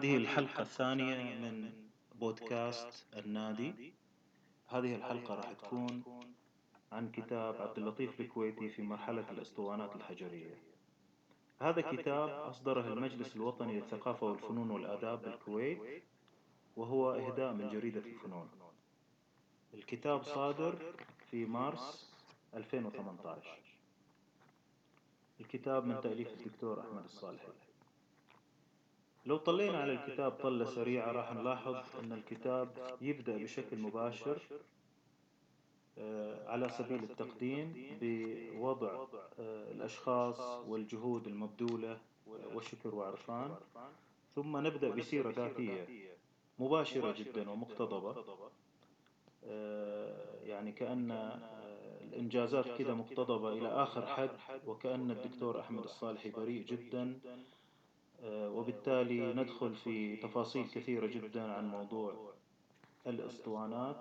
هذه الحلقة الثانية من بودكاست النادي. هذه الحلقة راح تكون عن كتاب عبد اللطيف الكويتي في مرحلة الأسطوانات الحجرية. هذا كتاب أصدره المجلس الوطني للثقافة والفنون والآداب بالكويت وهو إهداء من جريدة الفنون. الكتاب صادر في مارس 2018 الكتاب من تأليف الدكتور أحمد الصالحي. لو طلينا على الكتاب طلة سريعة راح نلاحظ أن الكتاب يبدأ بشكل مباشر آه، على سبيل التقديم بوضع آه، الأشخاص والجهود المبذولة والشكر وعرفان. ثم نبدأ بسيرة ذاتية مباشرة جدا ومقتضبة. آه، يعني كأن الإنجازات كده مقتضبة إلى آخر حد وكأن الدكتور أحمد الصالحي بريء جدا. آه، وبالتالي ندخل في تفاصيل كثيرة جدا عن موضوع الأسطوانات.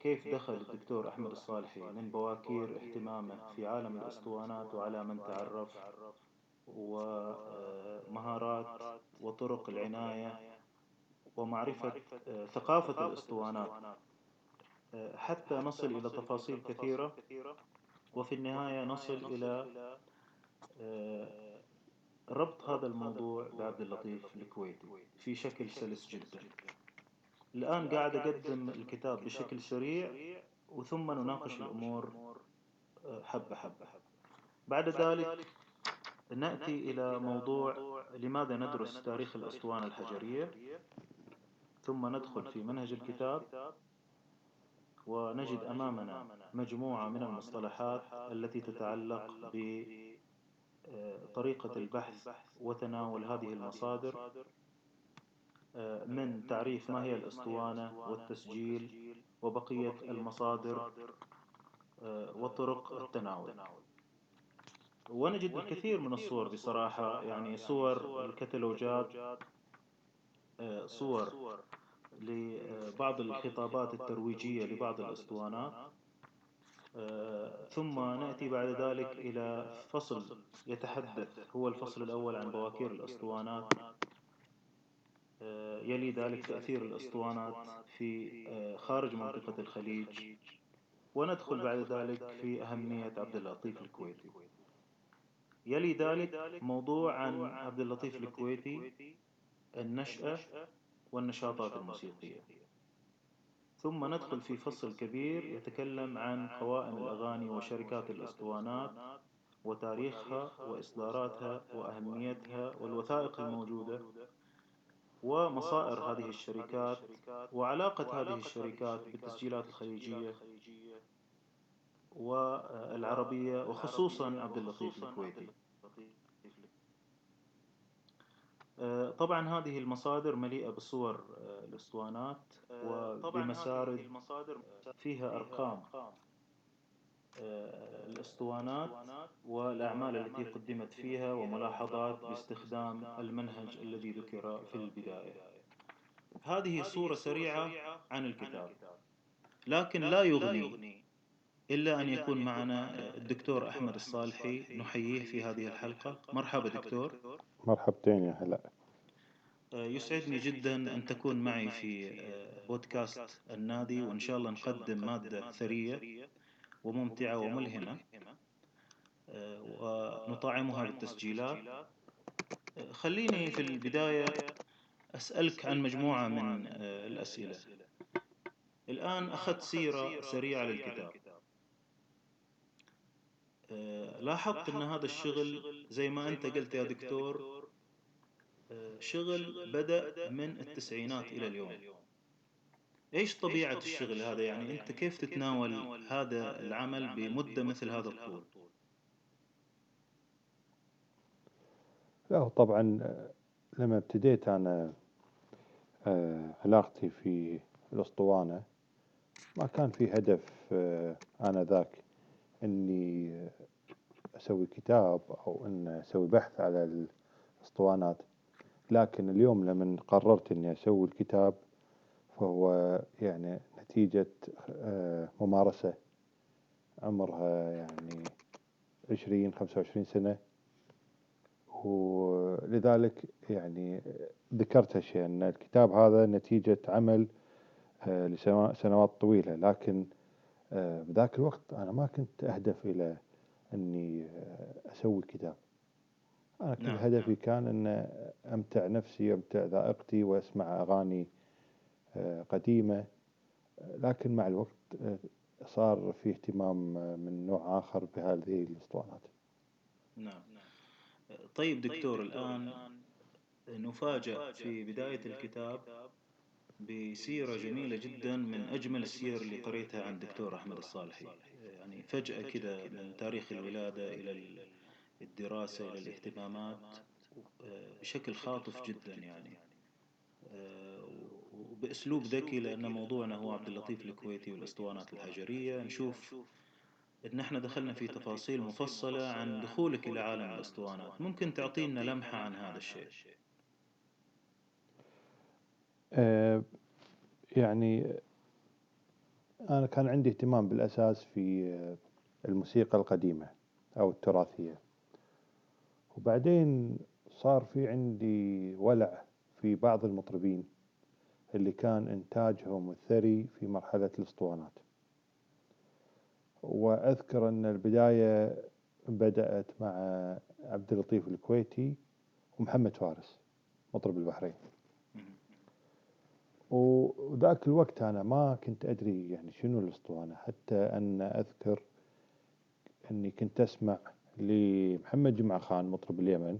كيف دخل الدكتور أحمد الصالحي؟ من بواكير اهتمامه في عالم الأسطوانات وعلى من تعرف ومهارات وطرق العناية ومعرفة ثقافة الأسطوانات. حتى نصل إلى تفاصيل كثيرة وفي النهاية نصل إلى ربط هذا الموضوع بعبد اللطيف الكويتي في شكل سلس جدا. الآن قاعد أقدم الكتاب بشكل سريع وثم نناقش الأمور آه، حبة حبة بعد ذلك نأتي إلى موضوع لماذا ندرس تاريخ الأسطوانة الحجرية؟ ثم ندخل في منهج الكتاب ونجد أمامنا مجموعة من المصطلحات التي تتعلق بطريقة البحث وتناول هذه المصادر من تعريف ما هي الأسطوانة والتسجيل وبقية المصادر وطرق التناول. ونجد الكثير من الصور بصراحة يعني صور الكتالوجات صور لبعض الخطابات الترويجية لبعض الأسطوانات آه، ثم نأتي بعد ذلك إلى فصل يتحدث هو الفصل الأول عن بواكير الأسطوانات. آه، يلي ذلك تأثير الأسطوانات في آه، خارج منطقة الخليج. وندخل بعد ذلك في أهمية عبد اللطيف الكويتي. يلي ذلك موضوع عن عبد اللطيف الكويتي النشأة والنشاطات الموسيقية. ثم ندخل في فصل كبير يتكلم عن قوائم الأغاني وشركات الأسطوانات وتاريخها وإصداراتها وأهميتها والوثائق الموجودة ومصائر هذه الشركات وعلاقة هذه الشركات بالتسجيلات الخليجية والعربية وخصوصا عبد اللطيف الكويتي آه، طبعا هذه المصادر مليئة بصور آه، الأسطوانات آه، وبمسارد فيها أرقام. الأسطوانات والأعمال التي قدمت فيها وملاحظات باستخدام المنهج الذي ذكر في البداية. هذه صورة سريعة عن الكتاب. لكن لا يغني. إلا أن يكون معنا الدكتور أحمد الصالحي نحييه في هذه الحلقة. مرحبا دكتور. مرحبتين يا هلا. آه، يسعدني جدا أن تكون معي في آه، بودكاست النادي وإن شاء الله نقدم مادة ثرية وممتعة وملهمة آه، ونطعمها بالتسجيلات. خليني في البداية أسألك عن مجموعة من الأسئلة. الآن أخذت سيرة سريعة للكتاب. لاحظت أن هذا الشغل زي ما أنت قلت يا دكتور شغل بدأ من التسعينات إلى اليوم. إيش طبيعة الشغل هذا؟ يعني أنت كيف تتناول هذا العمل بمدة مثل هذا الطول؟ لا طبعا لما ابتديت أنا آه، علاقتي في الأسطوانة ما كان في هدف آه، آنذاك. إني أسوي كتاب أو إن أسوي بحث على الأسطوانات. لكن اليوم لما قررت إني أسوي الكتاب فهو يعني نتيجة آه، ممارسة. عمرها يعني عشرين خمسة وعشرين سنة. ولذلك يعني ذكرت هالشيء أن الكتاب هذا نتيجة عمل آه، لسنوات طويلة. لكن بذاك الوقت أنا ما كنت أهدف إلى أني آه، أسوي كتاب. أنا كل نعم، هدفي نعم. كان أن أمتع نفسي أمتع ذائقتي وأسمع أغاني قديمة. لكن مع الوقت صار في اهتمام من نوع آخر بهذه الأسطوانات. نعم طيب دكتور الآن نفاجأ في بداية الكتاب بسيرة جميلة جدا من أجمل السير اللي قريتها عن الدكتور أحمد الصالحي. يعني فجأة كده من تاريخ الولادة إلى الدراسة إلى الاهتمامات بشكل خاطف جدا يعني. وبأسلوب ذكي لأن موضوعنا هو عبد اللطيف الكويتي والأسطوانات الحجرية. نشوف إن إحنا دخلنا في تفاصيل مفصلة عن دخولك إلى عالم الأسطوانات. ممكن تعطينا لمحة عن هذا الشيء؟ آه، يعني أنا كان عندي اهتمام بالأساس في الموسيقى القديمة أو التراثية. وبعدين صار في عندي ولع في بعض المطربين اللي كان إنتاجهم الثري في مرحلة الأسطوانات. وأذكر أن البداية بدأت مع عبد اللطيف الكويتي ومحمد فارس مطرب البحرين. وذاك الوقت أنا ما كنت أدري يعني شنو الأسطوانة حتى أن أذكر أني كنت أسمع لمحمد جمعة خان مطرب اليمن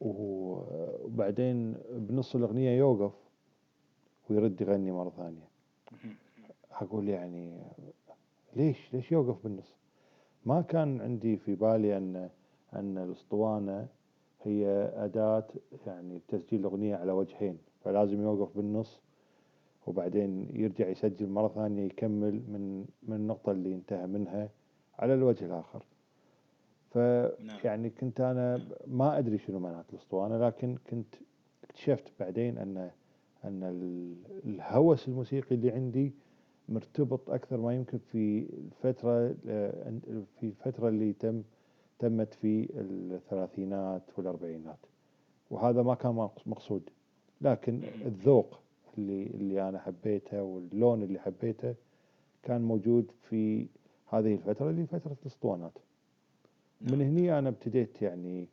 وبعدين بنص الأغنية يوقف ويرد يغني مرة ثانية. أقول يعني ليش؟ ليش يوقف بالنص؟ ما كان عندي في بالي أن أن الأسطوانة هي أداة يعني تسجيل الأغنية على وجهين. فلازم يوقف بالنص وبعدين يرجع يسجل مرة ثانية يكمل من من النقطة اللي انتهى منها على الوجه الآخر. فيعني نعم. كنت أنا ما أدري شنو معنات الأسطوانة لكن كنت اكتشفت بعدين أن أن الهوس الموسيقي اللي عندي مرتبط أكثر ما يمكن في الفترة في الفترة اللي تم تمت في الثلاثينات والأربعينات. وهذا ما كان مقصود. لكن الذوق اللي اللي أنا حبيته واللون اللي حبيته كان موجود في هذه الفترة اللي فترة الأسطوانات. من نعم. هني أنا ابتديت يعني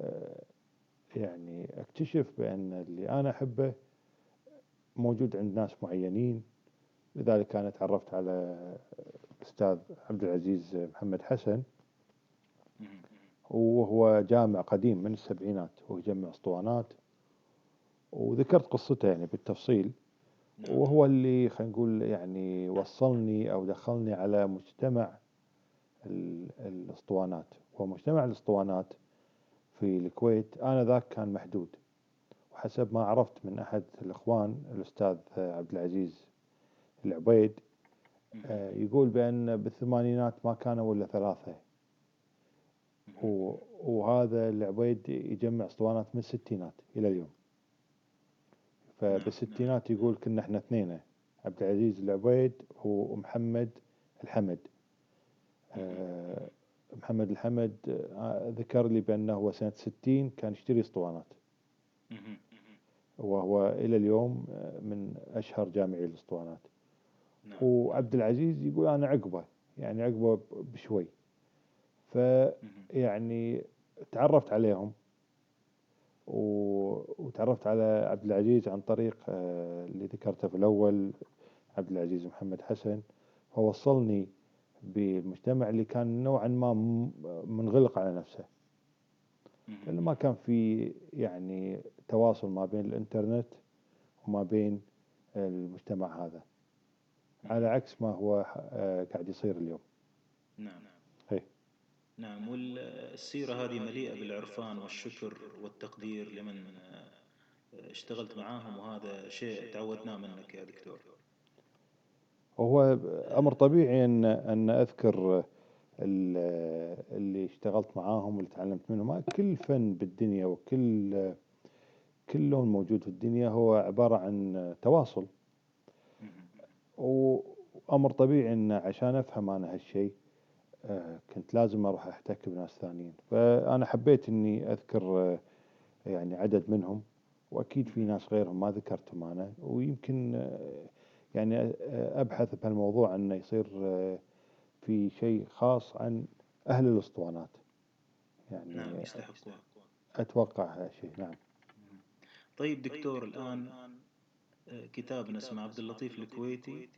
آه، يعني أكتشف بأن اللي أنا أحبه موجود عند ناس معينين. لذلك أنا تعرفت على الأستاذ عبد العزيز محمد حسن. وهو جامع قديم من السبعينات وهو يجمع أسطوانات. وذكرت قصته يعني بالتفصيل. نعم. وهو اللي خلينا نقول يعني وصلني أو دخلني على مجتمع الأسطوانات. ومجتمع الأسطوانات في الكويت أنا ذاك كان محدود. وحسب ما عرفت من أحد الإخوان الأستاذ عبد العزيز العبيد آه، يقول بأن بالثمانينات ما كانوا إلا ثلاثة. وهذا العبيد يجمع أسطوانات من الستينات إلى اليوم. فبالستينات يقول كنا إحنا اثنين عبد العزيز العبيد ومحمد الحمد. أه محمد الحمد آه ذكر لي بأنه هو سنة ستين كان يشتري أسطوانات. وهو إلى اليوم آه، من أشهر جامعي الأسطوانات. نعم. وعبد العزيز يقول أنا عقبه يعني عقبه بشوي. فيعني تعرفت عليهم. وتعرفت على عبد العزيز عن طريق آه، اللي ذكرته في الأول عبد العزيز محمد حسن. فوصلني بالمجتمع اللي كان نوعا ما منغلق على نفسه. لأنه ما كان في يعني تواصل ما بين الإنترنت وما بين المجتمع هذا. على عكس ما هو آه، قاعد يصير اليوم. نعم. نعم والسيرة هذه مليئة بالعرفان والشكر والتقدير لمن آه، اشتغلت معاهم وهذا شيء تعودناه منك يا دكتور. وهو أمر طبيعي أن أن أذكر اللي اشتغلت معاهم واللي تعلمت منهم. كل فن بالدنيا وكل كل لون موجود في الدنيا هو عبارة عن تواصل. وأمر طبيعي أن عشان أفهم أنا هالشيء كنت لازم أروح أحتك بناس ثانيين. فأنا حبيت إني أذكر آه، يعني عدد منهم وأكيد في ناس غيرهم ما ذكرتهم أنا ويمكن آه، يعني آه، أبحث بهالموضوع أنه يصير آه، في شيء خاص عن أهل الأسطوانات. يعني نعم يستحقون أتوقع هالشيء نعم. طيب دكتور الآن آه، كتابنا اسمه عبد اللطيف الكويتي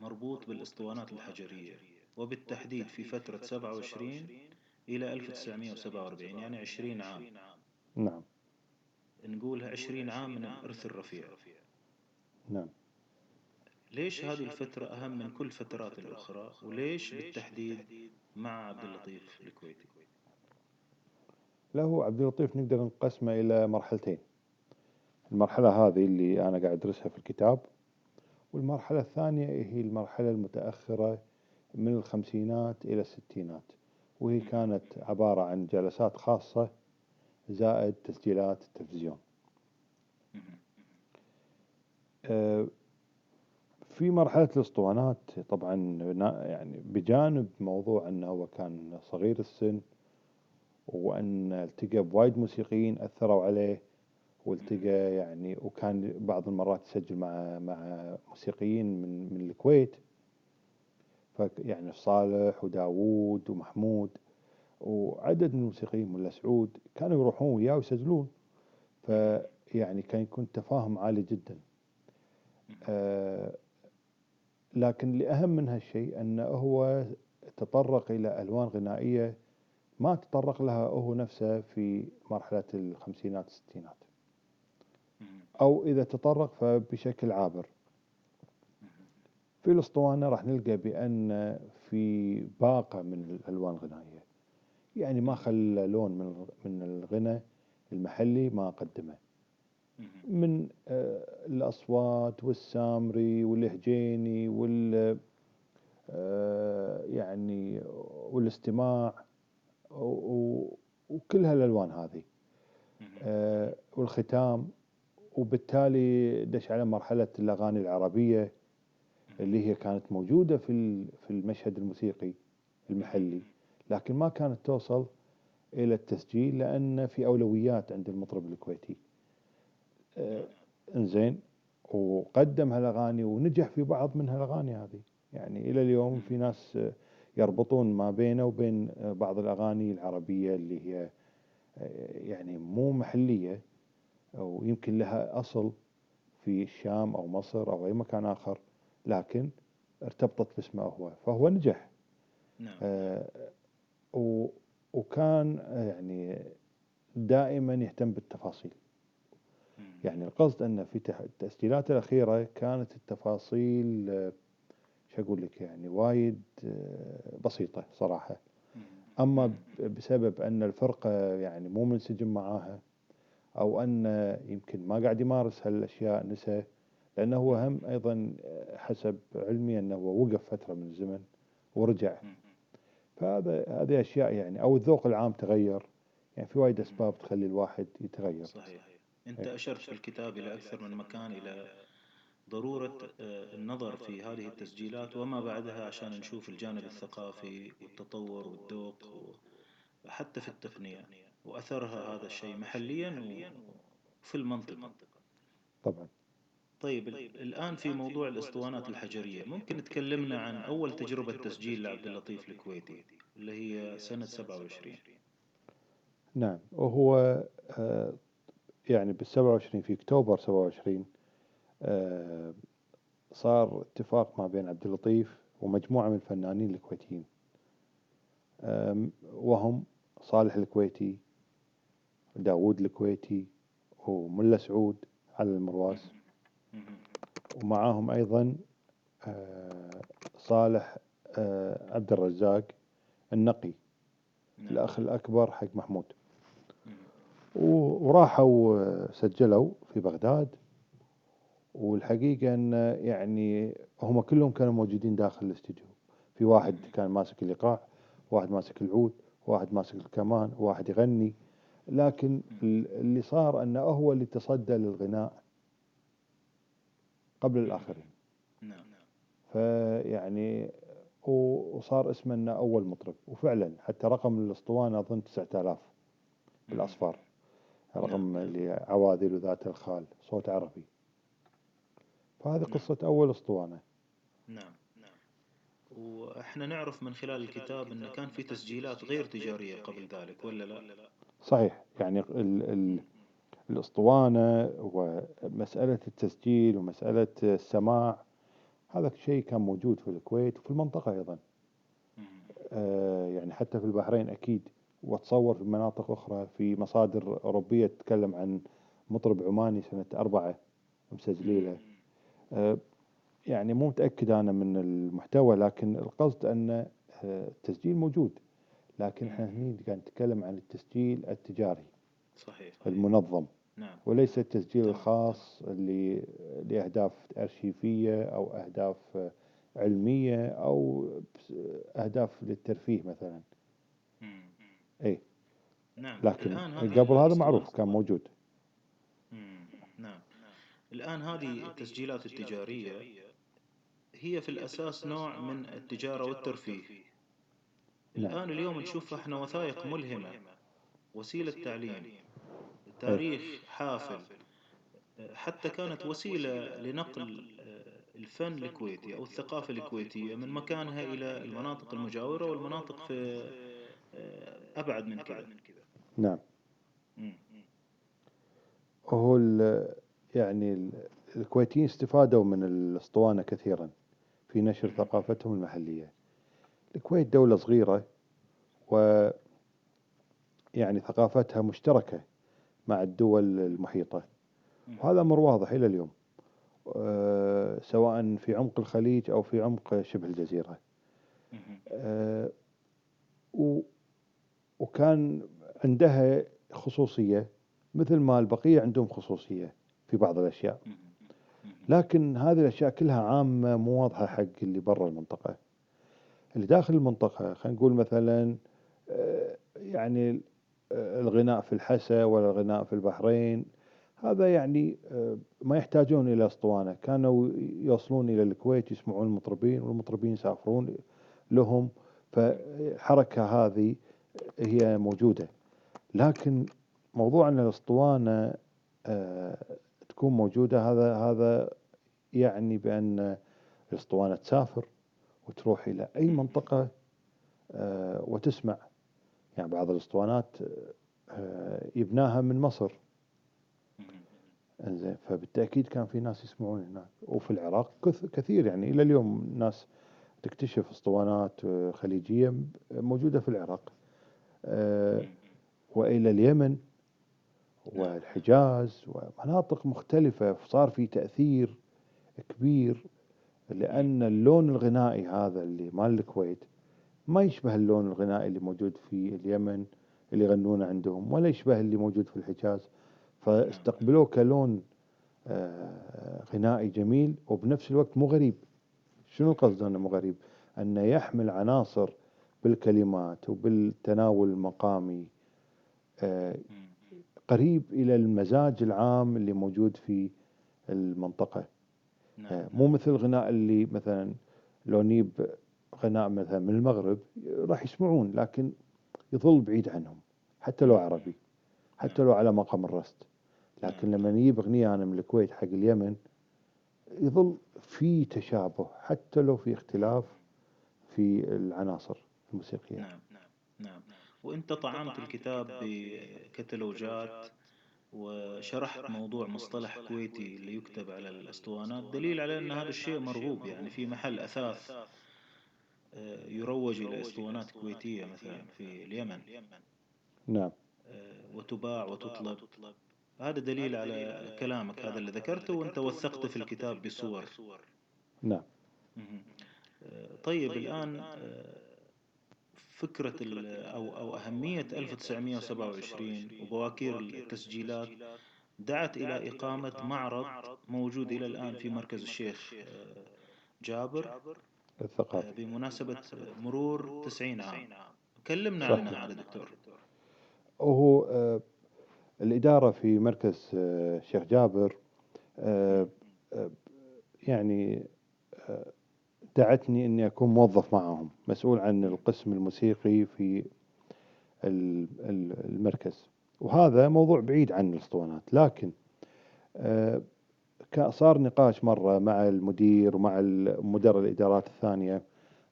مربوط بالأسطوانات الحجرية. وبالتحديد في فترة 27 إلى 1947 يعني 20 عام. نعم. نقولها 20 عام من الإرث الرفيع. نعم. ليش هذه الفترة أهم من كل فترات الأخرى؟ وليش بالتحديد مع عبد اللطيف الكويتي؟ له عبد اللطيف نقدر نقسمه إلى مرحلتين. المرحلة هذه اللي أنا قاعد أدرسها في الكتاب والمرحلة الثانية هي المرحلة المتأخرة من الخمسينات إلى الستينات. وهي كانت عبارة عن جلسات خاصة زائد تسجيلات التلفزيون آه، في مرحلة الأسطوانات طبعا يعني بجانب موضوع أنه هو كان صغير السن وأن التقى بوايد موسيقيين أثروا عليه والتقى يعني وكان بعض المرات يسجل مع مع موسيقيين من من الكويت. يعني صالح وداوود ومحمود وعدد من الموسيقيين ملا سعود كانوا يروحون وياه ويسجلون. فيعني كان يكون تفاهم عالي جدا. آه لكن اللي أهم من هالشيء أنه هو تطرق إلى ألوان غنائية ما تطرق لها هو نفسه في مرحلة الخمسينات الستينات. أو إذا تطرق فبشكل عابر. في الأسطوانة راح نلقى بأن في باقة من الألوان الغنائية. يعني ما خلى لون من من الغنى المحلي ما قدمه. من آه، الأصوات والسامري والهجيني وال آه، يعني والاستماع وكل هالألوان هذه. آه، والختام. وبالتالي دش على مرحلة الأغاني العربية. اللي هي كانت موجودة في في المشهد الموسيقي المحلي لكن ما كانت توصل إلى التسجيل لأن في أولويات عند المطرب الكويتي. آه، إنزين وقدم هالأغاني ونجح في بعض من هالأغاني هذه. يعني إلى اليوم في ناس يربطون ما بينه وبين بعض الأغاني العربية اللي هي آه، يعني مو محلية أو يمكن لها أصل في الشام أو مصر أو أي مكان آخر. لكن ارتبطت باسمه هو فهو نجح. نعم. آه، وكان آه، يعني دائما يهتم بالتفاصيل. يعني القصد أن في التسجيلات الأخيرة كانت التفاصيل آه، شو أقول لك يعني وايد آه، بسيطة صراحة. أما بسبب أن الفرقة يعني مو منسجم معاها أو أن يمكن ما قاعد يمارس هالأشياء نسى لأنه هو هم أيضا آه، حسب علمي أنه هو وقف فترة من الزمن ورجع. فهذا هذه أشياء يعني أو الذوق العام تغير. يعني في وايد أسباب تخلي الواحد يتغير. صحيح. أنت أشرت في الكتاب إلى أكثر من مكان إلى ضرورة آه، النظر في هذه التسجيلات وما بعدها عشان نشوف الجانب الثقافي والتطور والذوق وحتى في التقنية وأثرها هذا الشيء محليا وفي المنطقة. طبعا. طيب ال- الآن في موضوع الأسطوانات الحجرية. ممكن تكلمنا عن أول تجربة تسجيل لعبد اللطيف الكويتي اللي هي سنة 27 نعم وهو آه، يعني بال 27 في أكتوبر 27 آه، صار اتفاق ما بين عبد اللطيف ومجموعة من الفنانين الكويتيين وهم صالح الكويتي داوود الكويتي وملا سعود على المرواس. ومعاهم أيضا آه، صالح آه، عبد الرزاق النقي نعم. الأخ الأكبر حق محمود. وراحوا آه، سجلوا في بغداد. والحقيقة أن يعني هم كلهم كانوا موجودين داخل الاستديو. في واحد كان ماسك الإيقاع واحد ماسك العود واحد ماسك الكمان واحد يغني. لكن ال- اللي صار أنه هو اللي تصدى للغناء. قبل الآخرين. نعم. فيعني وصار اسمه إنه أول مطرب وفعلا حتى رقم الأسطوانة أظن 9000 بالأصفار. رقم نعم. اللي عواذل ذات الخال صوت عربي. فهذه نعم. قصة أول أسطوانة. نعم نعم. وإحنا نعرف من خلال الكتاب انه كان في تسجيلات غير تجارية قبل ذلك ولا لا؟ صحيح. يعني ال ال الأسطوانة ومسألة التسجيل ومسألة السماع هذا شيء كان موجود في الكويت وفي المنطقة أيضا. مم. آه، يعني حتى في البحرين أكيد. وتصور في مناطق أخرى في مصادر أوروبية تتكلم عن مطرب عماني سنة أربعة مسجلينه آه، يعني مو متأكد أنا من المحتوى لكن القصد أن آه، التسجيل موجود. لكن إحنا هني قاعد نتكلم عن التسجيل التجاري. صحيح المنظم. نعم. وليس التسجيل. الخاص اللي لأهداف أرشيفية أو أهداف علمية أو أهداف للترفيه مثلا. مم. أي نعم. لكن الآن قبل هذا معروف كان موجود. مم. نعم. الآن هذه التسجيلات التجارية هي في الأساس نوع من التجارة والترفيه. نعم. الآن اليوم نشوف إحنا وثائق ملهمة وسيلة تعليم. تاريخ حافل. حتى كانت وسيلة لنقل آه، الفن الكويتي أو الثقافة الكويتية من مكانها إلى المناطق المجاورة والمناطق في آه، أبعد من كذا نعم. هو ال- يعني ال- الكويتيين استفادوا من الأسطوانة كثيرا في نشر ثقافتهم المحلية. الكويت دولة صغيرة و يعني ثقافتها مشتركة مع الدول المحيطة. وهذا أمر واضح إلى اليوم. أه، سواء في عمق الخليج أو في عمق شبه الجزيرة. أه، و- وكان عندها خصوصية مثل ما البقية عندهم خصوصية في بعض الأشياء. لكن هذه الأشياء كلها عامة مو واضحة حق اللي برا المنطقة. اللي داخل المنطقة خلينا نقول مثلا آه، يعني آه، الغناء في الحسا ولا الغناء في البحرين. هذا يعني آه، ما يحتاجون إلى أسطوانة. كانوا يوصلون إلى الكويت يسمعون المطربين والمطربين يسافرون لهم. فالحركة هذه هي موجودة. لكن موضوع أن الأسطوانة آه، تكون موجودة هذا هذا يعني بأن الأسطوانة تسافر وتروح إلى أي منطقة آه، وتسمع يعني بعض الأسطوانات آه، يبناها من مصر. إنزين فبالتأكيد كان في ناس يسمعون هناك. وفي العراق كث- كثير يعني. إلى اليوم ناس تكتشف أسطوانات آه، خليجية موجودة في العراق. آه، وإلى اليمن والحجاز ومناطق مختلفة. صار في تأثير كبير لأن اللون الغنائي هذا اللي مال الكويت ما يشبه اللون الغنائي اللي موجود في اليمن اللي يغنونه عندهم ولا يشبه اللي موجود في الحجاز. فاستقبلوه كلون آه، غنائي جميل وبنفس الوقت مو غريب. شنو القصد انه مو غريب؟ انه يحمل عناصر بالكلمات وبالتناول المقامي آه،. قريب إلى المزاج العام اللي موجود في المنطقة. نعم آه، مو مثل الغناء اللي مثلا لو نجيب غناء مثلا من المغرب راح يسمعون لكن يظل بعيد عنهم حتى لو عربي حتى لو على مقام الرست لكن لما نجيب أغنية أنا من الكويت حق اليمن يظل في تشابه حتى لو في اختلاف في العناصر الموسيقية. نعم نعم نعم. وأنت طعمت الكتاب بكتالوجات وشرحت موضوع مصطلح كويتي اللي يكتب على الأسطوانات. دليل على أن هذا الشيء مرغوب يعني في محل أثاث. يروج إلى أسطوانات كويتية مثلا في اليمن. نعم. آه، وتباع وتطلب. هذا دليل على كلامك هذا اللي ذكرته وأنت وثقت في الكتاب بصور. نعم. آه، طيب الآن آه، فكرة أو أو أهمية 1927 وبواكير التسجيلات دعت إلى إقامة معرض موجود إلى الآن في مركز الشيخ آه، جابر. آه، الثقافي بمناسبة مرور 90 عام. كلمنا صحيح. عنها هذا دكتور. وهو آه، الإدارة في مركز آه، الشيخ جابر آه، آه، يعني آه، دعتني إني أكون موظف معهم مسؤول عن القسم الموسيقي في ال- ال- المركز. وهذا موضوع بعيد عن الأسطوانات لكن آه، صار نقاش مرة مع المدير ومع مدراء الإدارات الثانية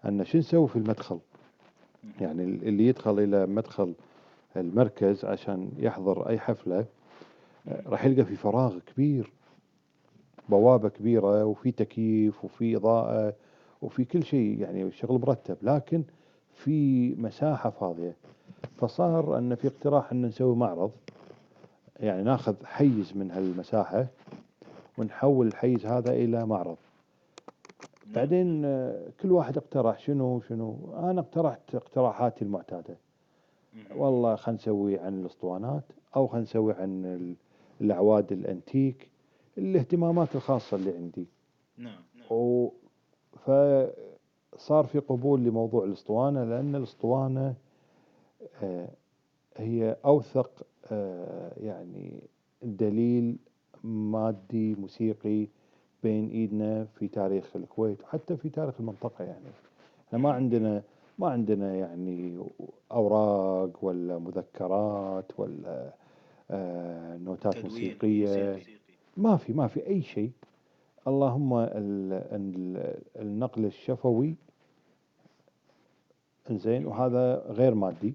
أن شو نسوي في المدخل. يعني ال- اللي يدخل إلى مدخل المركز عشان يحضر أي حفلة آه، راح يلقى في فراغ كبير بوابة كبيرة وفي تكييف وفي إضاءة وفي كل شيء يعني الشغل مرتب. لكن في مساحة فاضية. فصار أن في اقتراح أن نسوي معرض يعني ناخذ حيز من هالمساحة. ونحول الحيز هذا إلى معرض. نعم. بعدين آه، كل واحد اقترح شنو شنو أنا اقترحت اقتراحاتي المعتادة. مهم. والله خلينا نسوي عن الاسطوانات أو خلينا نسوي عن ال- الأعواد الأنتيك الاهتمامات الخاصة اللي عندي. نعم نعم. و فصار في قبول لموضوع الاسطوانة لأن الاسطوانة آه، هي أوثق آه، يعني دليل مادي موسيقي بين إيدنا في تاريخ الكويت وحتى في تاريخ المنطقة يعني. إحنا ما عندنا ما عندنا يعني أوراق ولا مذكرات ولا آه، نوتات تدوين موسيقية. موسيقي. ما في ما في أي شيء. اللهم ال- ال- النقل الشفوي إنزين وهذا غير مادي.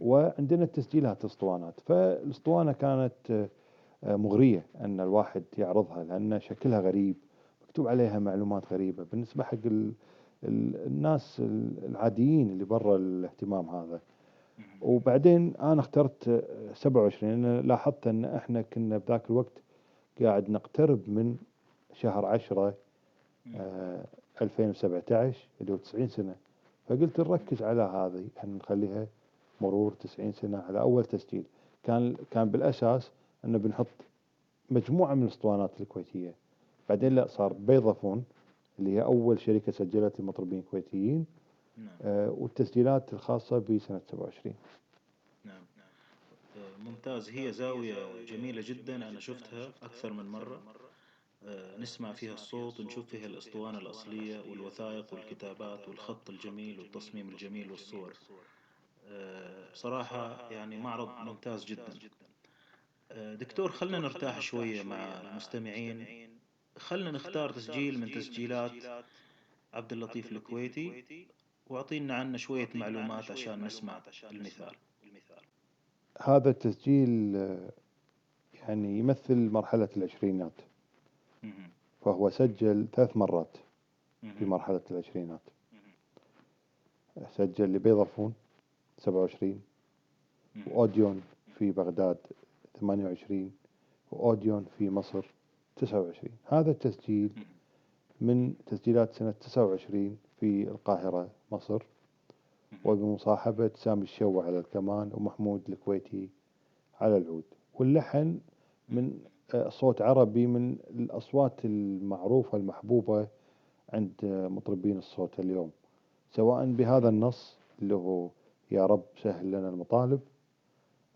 وعندنا التسجيلات اسطوانات. فالاسطوانة كانت آه، مغرية أن الواحد يعرضها لأن شكلها غريب مكتوب عليها معلومات غريبة. بالنسبة حق ال- ال- الناس العاديين اللي برا الاهتمام هذا. وبعدين أنا اخترت آه، 27 لأن لاحظت أن إحنا كنا بذاك الوقت قاعد نقترب من شهر 10 آه، 2017 اللي هو 90 سنة. فقلت نركز على هذه أن نخليها مرور 90 سنة على أول تسجيل. كان كان بالأساس أنه بنحط مجموعة من الأسطوانات الكويتية. بعدين لا صار بيضافون اللي هي أول شركة سجلت المطربين الكويتيين نعم. آه، والتسجيلات الخاصة بسنة 27 نعم آه، ممتاز. هي زاوية جميلة جدا. أنا شفتها أكثر من مرة. آه، نسمع فيها الصوت ونشوف فيها الأسطوانة الأصلية والوثائق والكتابات والخط الجميل والتصميم الجميل والصور. آه، بصراحة يعني معرض ممتاز جدا. آه، دكتور خلنا نرتاح شوية مع المستمعين. خلنا نختار تسجيل من تسجيلات عبد اللطيف الكويتي. واعطينا عنه شوية معلومات عشان نسمع المثال. هذا التسجيل يعني يمثل مرحلة العشرينات. فهو سجل ثلاث مرات في. مرحلة العشرينات. سجل لبيضافون 27 مهم. وأوديون في بغداد 28 وأوديون في مصر 29 هذا التسجيل. من تسجيلات سنة 29 في القاهرة مصر. وبمصاحبة سامي الشوع على الكمان ومحمود الكويتي على العود. واللحن من آه، صوت عربي من الأصوات المعروفة المحبوبة عند مطربين الصوت اليوم سواء بهذا النص اللي هو يا رب سهل لنا المطالب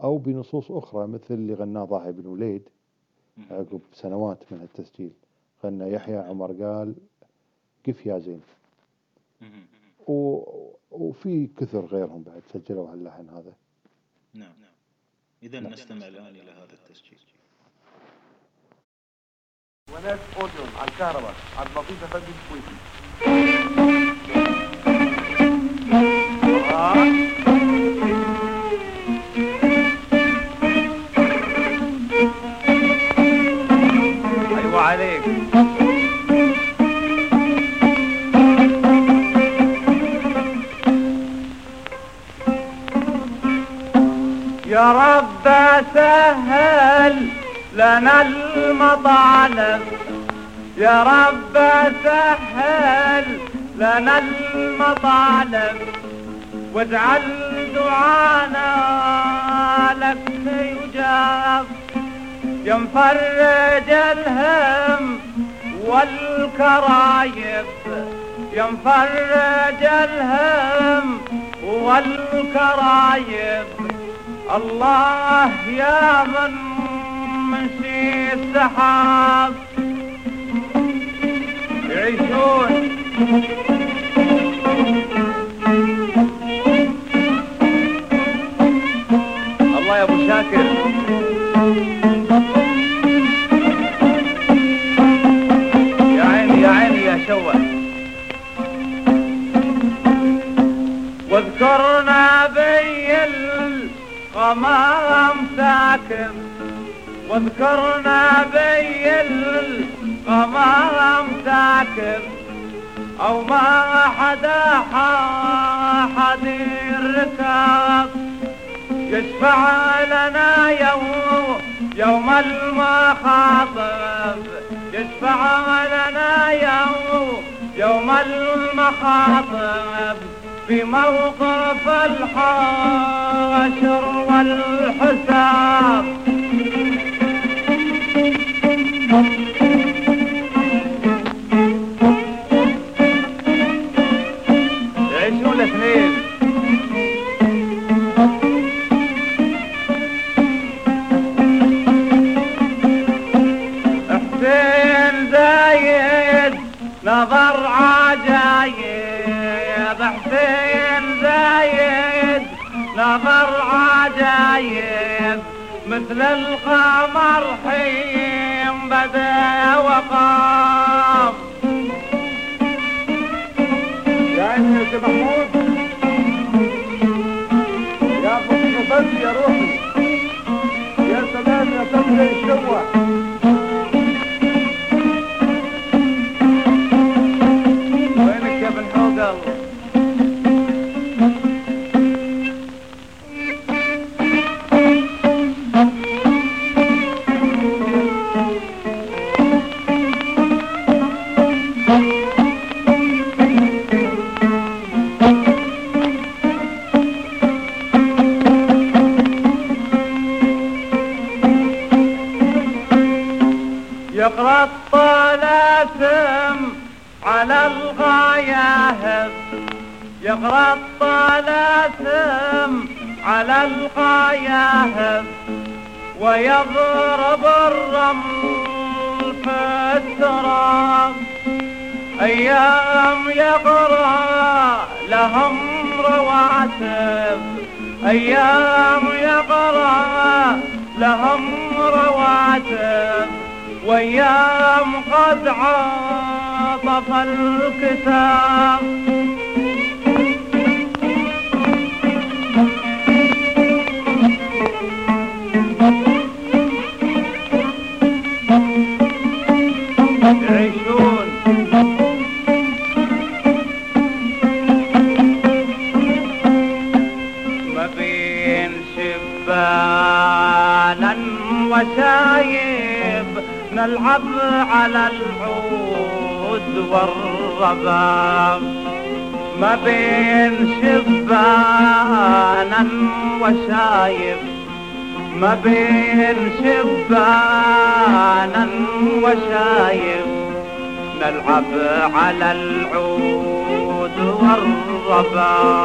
أو بنصوص أخرى مثل اللي غناه ضاحي بن وليد. عقب سنوات من التسجيل. غنى يحيى عمر قال قف يا زين. و... وفي كثر غيرهم بعد سجلوا هاللحن هذا. نعم إذا نستمع الآن إلى هذا التسجيل. وناس أوديون على الكهرباء عبد اللطيف افندي الكويتي يا رب سهل لنا المطالب. يا رب سهل لنا المطالب. واجعل دعانا لك يجاب. يا مفرج الهم والكرايب. يا مفرج الهم والكرايب. الله يا من مشي السحاب. يعيشون. الله يا أبو شاكر. يا عيني يا عيني يا شوى واذكرنا بي الغمام ساكن واذكرنا بي الغمام ساكن أو ما حدا حد يركب يشفع لنا يوم يوم المخاطب. يشفع لنا يوم يوم المخاطب. في موقف الحشر والحساب. عجايب مثل القمر حين بدا وقام. يا عيني يا محمود؟ يا أبو يا روحي. يا سلام يا سلام الشوح الطلاسم على الغياهب ويضرب الرمل في التراب. أيام يقرأ لهم رواتب. أيام يقرأ لهم رواتب. وأيام قد عطف الكتاب. ما بين شبانا وشايب نلعب على العود والرباب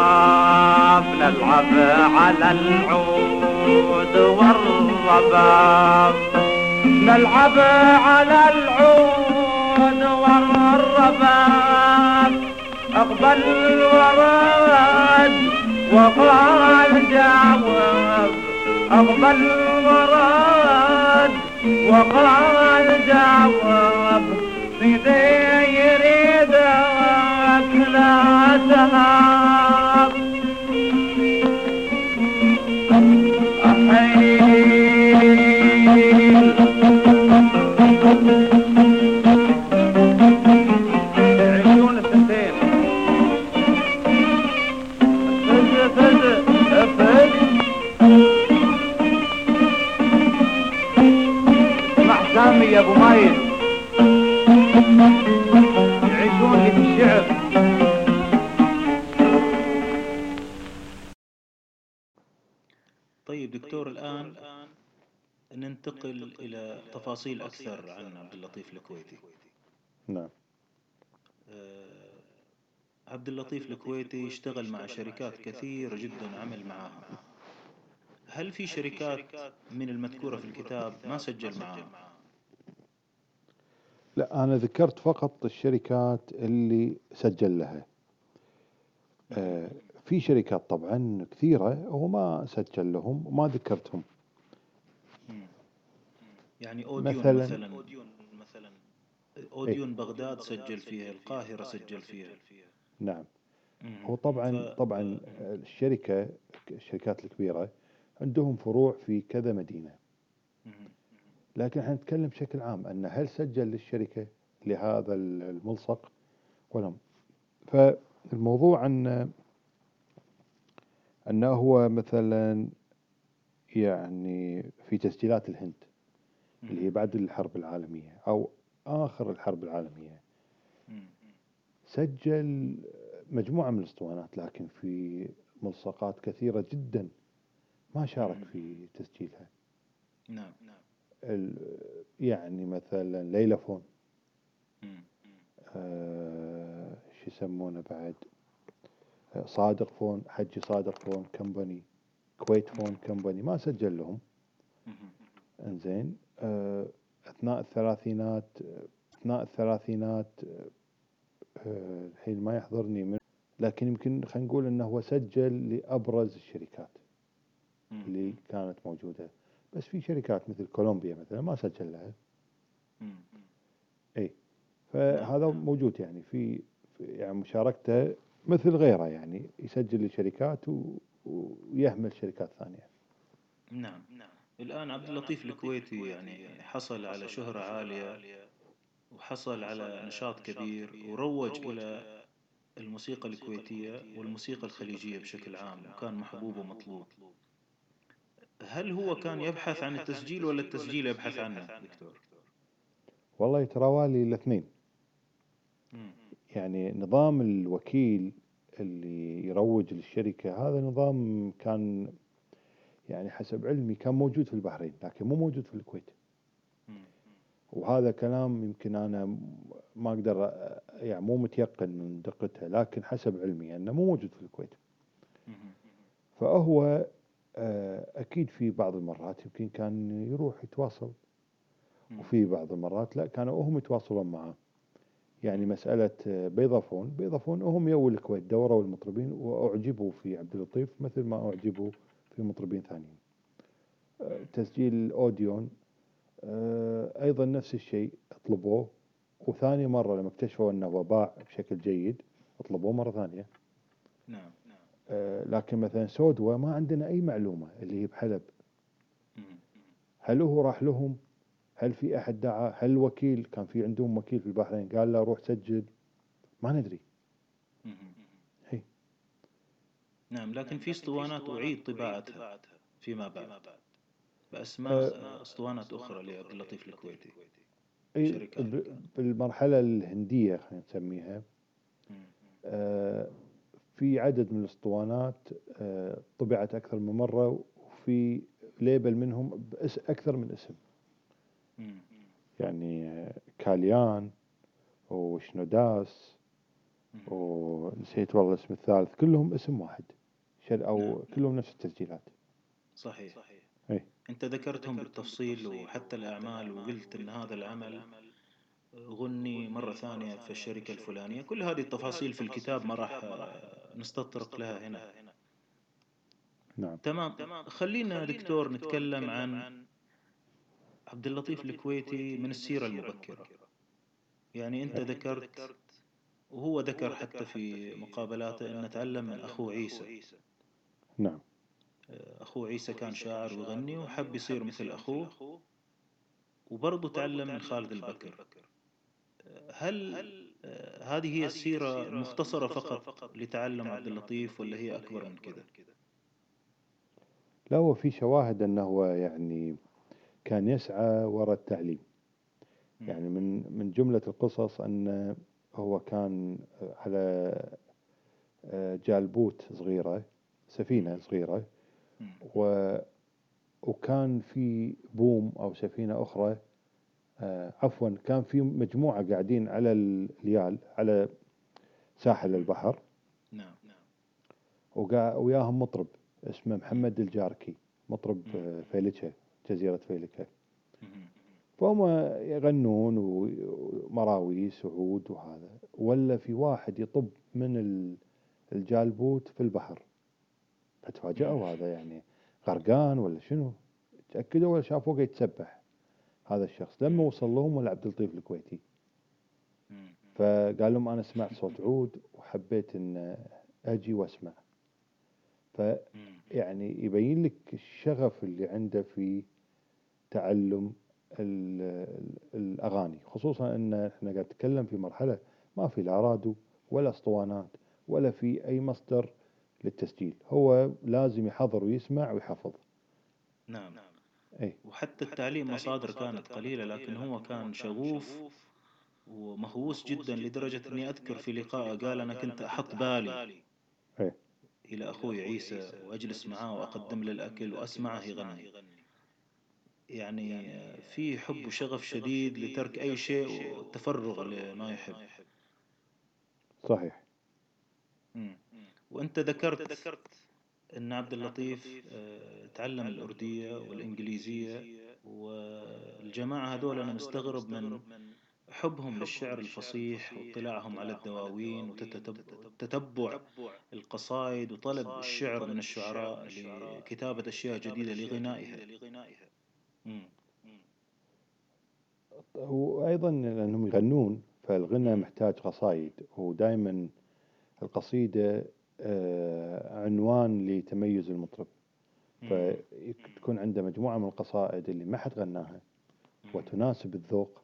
نلعب على العود والرباب. نلعب على العود والرباب. أقبل ورد وقال جاوب. أقبل ورد وقال جاوب سيدي يريدك لا تهاب دكتور الآن ننتقل إلى تفاصيل أكثر عن عبد اللطيف الكويتي. نعم. عبد اللطيف الكويتي اشتغل مع شركات كثيرة جدا عمل معاها هل في شركات من المذكورة في الكتاب؟ ما سجل معاها؟ لا أنا ذكرت فقط الشركات اللي سجل لها. آه، في شركات طبعا كثيرة هو ما سجل لهم وما ذكرتهم. يعني أوديون مثلاً- مثلا. أوديون مثلا. أوديون بغداد سجل فيها القاهرة سجل فيها. نعم. هو طبعا ف- طبعا الشركة الشركات الكبيرة عندهم فروع في كذا مدينة. لكن إحنا نتكلم بشكل عام أن هل سجل للشركة لهذا الملصق؟ ولا فالموضوع أن أنه هو مثلا يعني في تسجيلات الهند اللي هي بعد الحرب العالمية أو آخر الحرب العالمية. سجل مجموعة من الأسطوانات لكن في ملصقات كثيرة جدا ما شارك. في تسجيلها. نعم نعم. يعني مثلا ليلى Phone مم. آه، شو يسمونه بعد؟ صادق Phone حجي صادق Phone Company كويت Phone Company ما سجل لهم. إنزين آه، أثناء الثلاثينات آه، أثناء الثلاثينات آه، الحين ما يحضرني من لكن يمكن خلينا نقول إنه هو سجل لأبرز الشركات. اللي كانت موجودة بس في شركات مثل كولومبيا مثلا ما سجل لها. اي فهذا نعم. موجود يعني في في- يعني مشاركته مثل غيره يعني يسجل لشركات و- ويهمل شركات ثانية نعم نعم الآن عبد اللطيف الكويتي يعني حصل على شهرة عالية وحصل على نشاط كبير وروج إلى الموسيقى الكويتية والموسيقى الخليجية بشكل عام وكان محبوب ومطلوب هل هو كان يبحث عن التسجيل ولا التسجيل يبحث عنه دكتور؟ والله تراوالي الاثنين مم. يعني نظام الوكيل اللي يروج للشركة هذا نظام كان يعني حسب علمي كان موجود في البحرين لكن مو موجود في الكويت. وهذا كلام يمكن أنا ما أقدر يعني مو متيقن من دقتها لكن حسب علمي أنه مو موجود في الكويت. فهو آه، أكيد في بعض المرات يمكن كان يروح يتواصل. وفي بعض المرات لا كانوا هم يتواصلون معه يعني مسألة بيضافون بيضافون هم يو الكويت دوروا المطربين وأعجبوا في عبد اللطيف مثل ما أعجبوا في مطربين ثانيين. تسجيل أوديون أيضا نفس الشيء طلبوه وثاني مرة لما اكتشفوا أنه هو باع بشكل جيد طلبوه مرة ثانية. نعم نعم. لكن مثلا سودوا ما عندنا أي معلومة اللي هي بحلب. هل هو راح لهم؟ هل في أحد دعا هل الوكيل كان في عندهم وكيل في البحرين قال له روح سجل ما ندري. هي. نعم لكن في اسطوانات أعيد طباعتها فيما بعد بأسماء اسطوانات أخرى لعبد اللطيف الكويتي أي شركات. ب- بالمرحلة الهندية خلينا نسميها. آه، في عدد من الاسطوانات آه، طبعت أكثر من مرة وفي ليبل منهم بأس أكثر من اسم. يعني كاليان وشنوداس. ونسيت والله الاسم الثالث كلهم اسم واحد شر نعم. أو كلهم نفس التسجيلات. صحيح. أي. أنت ذكرتهم بالتفصيل وحتى الأعمال وقلت أن هذا العمل غني مرة ثانية في الشركة الفلانية. كل هذه التفاصيل في الكتاب ما راح نستطرق لها هنا. نعم. تمام. خلينا دكتور نتكلم عن عبد اللطيف الكويتي من السيرة المبكرة. يعني أنت ذكرت وهو ذكر حتى في مقابلاته أنه تعلم من أخوه عيسى. نعم. أخوه عيسى كان شاعر ويغني وحب يصير مثل أخوه وبرضه تعلم من خالد البكر. هل آه، هذه هي السيرة المختصرة فقط لتعلم عبد اللطيف ولا هي أكبر من كذا؟ لا هو في شواهد أنه هو يعني كان يسعى وراء التعليم. يعني من من جملة القصص أن هو كان على آه، جالبوت صغيرة سفينة صغيرة. و وكان في بوم أو سفينة أخرى آه، عفوا كان في مجموعة قاعدين على اليال على ساحل البحر. نعم نعم. وقا وياهم مطرب اسمه محمد الجاركي مطرب مم. جزيرة فيلكة مم. فهم يغنون ومراويس وعود وهذا ولا في واحد يطب من ال- الجالبوت في البحر. فتفاجأوا هذا يعني غرقان ولا شنو؟ تأكدوا ولا شافوه قاعد يتسبح هذا الشخص. لما وصل لهم ولا عبد اللطيف الكويتي. فقال لهم أنا سمعت صوت عود وحبيت أن أجي وأسمع. مم. فيعني يبين لك الشغف اللي عنده في تعلم ال- ال- الأغاني خصوصا أن إحنا قاعد نتكلم في مرحلة ما في لا راديو ولا أسطوانات ولا في أي مصدر للتسجيل هو لازم يحضر ويسمع ويحفظ. نعم. أي وحتى التعليم مصادر كانت قليلة لكن هو كان شغوف ومهووس جدا لدرجة إني أذكر في لقاء قال أنا كنت أحط بالي إيه. إلى أخوي عيسى وأجلس معاه وأقدم له الأكل وأسمعه يغني. يعني في حب وشغف شديد لترك أي شيء والتفرغ لما يحب. صحيح. مم. وأنت ذكرت أن عبد اللطيف آه، تعلم الأردية والإنجليزية والجماعة هذول أنا مستغرب من حبهم للشعر الفصيح واطلاعهم على الدواوين وتتبع القصائد وطلب الشعر من الشعراء لكتابة أشياء جديدة لغنائها. مم. وأيضا لأنهم يغنون فالغنى محتاج قصايد ودائما القصيدة آه، عنوان لتميز المطرب. فتكون عنده مجموعة من القصائد اللي ما حد غناها وتناسب الذوق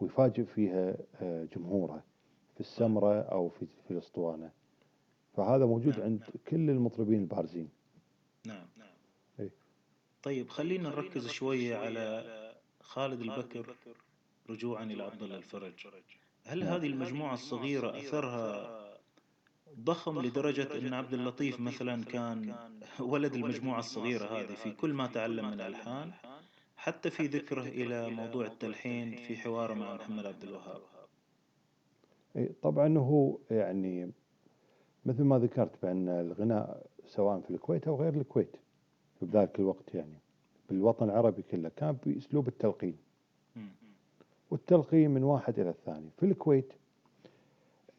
ويفاجئ فيها آه، جمهوره في السمرة أو في في الأسطوانة فهذا موجود نعم، عند نعم. كل المطربين البارزين نعم إيه. طيب خلينا نركز شوية على خالد البكر رجوعا إلى عبد الله الفرج. هل. هذه المجموعة الصغيرة أثرها ضخم لدرجة أن عبد اللطيف مثلا كان ولد المجموعة الصغيرة هذه في كل ما تعلم من الألحان حتى في ذكره إلى موضوع التلحين في حواره مع محمد عبد الوهاب. إيه، طبعا هو يعني مثل ما ذكرت بأن الغناء سواء في الكويت أو غير الكويت في ذاك الوقت يعني. بالوطن العربي كله كان بأسلوب التلقين. والتلقين من واحد إلى الثاني. في الكويت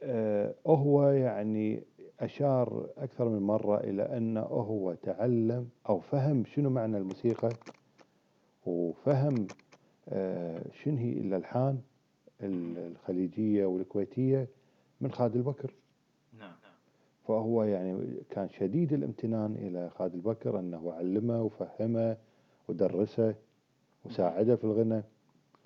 آه هو يعني أشار أكثر من مرة إلى أنه هو تعلم أو فهم شنو معنى الموسيقى وفهم آه شنو هي الألحان ال- الخليجية والكويتية من خالد البكر فهو يعني كان شديد الامتنان إلى خالد البكر أنه علمه وفهمه ودرسه وساعده في الغنى.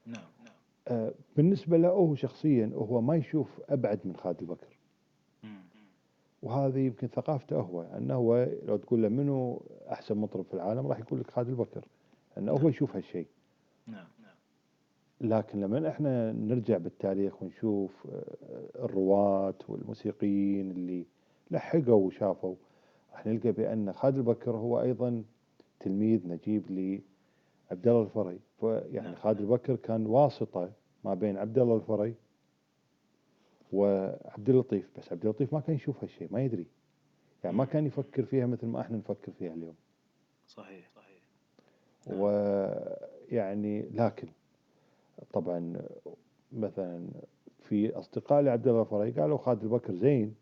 نعم نعم. آه، بالنسبة له هو شخصيا هو ما يشوف أبعد من خالد البكر. وهذه يمكن ثقافته هو أنه هو لو تقول له منو أحسن مطرب في العالم راح يقول لك خالد البكر لأنه هو يشوف هالشيء. نعم نعم. لكن لما إحنا نرجع بالتاريخ ونشوف آه، الرواة والموسيقيين اللي لحقوا وشافوا. راح نلقى بأن خالد البكر هو أيضا تلميذ نجيب لعبد الله الفري فيعني نعم. خالد البكر كان واسطة ما بين عبد الله الفري وعبد اللطيف. بس عبد اللطيف ما كان يشوف هالشيء ما يدري. يعني ما كان يفكر فيها مثل ما إحنا نفكر فيها اليوم. صحيح صحيح. ويعني لكن طبعا مثلا في أصدقاء لعبد الله الفري قالوا خالد البكر زين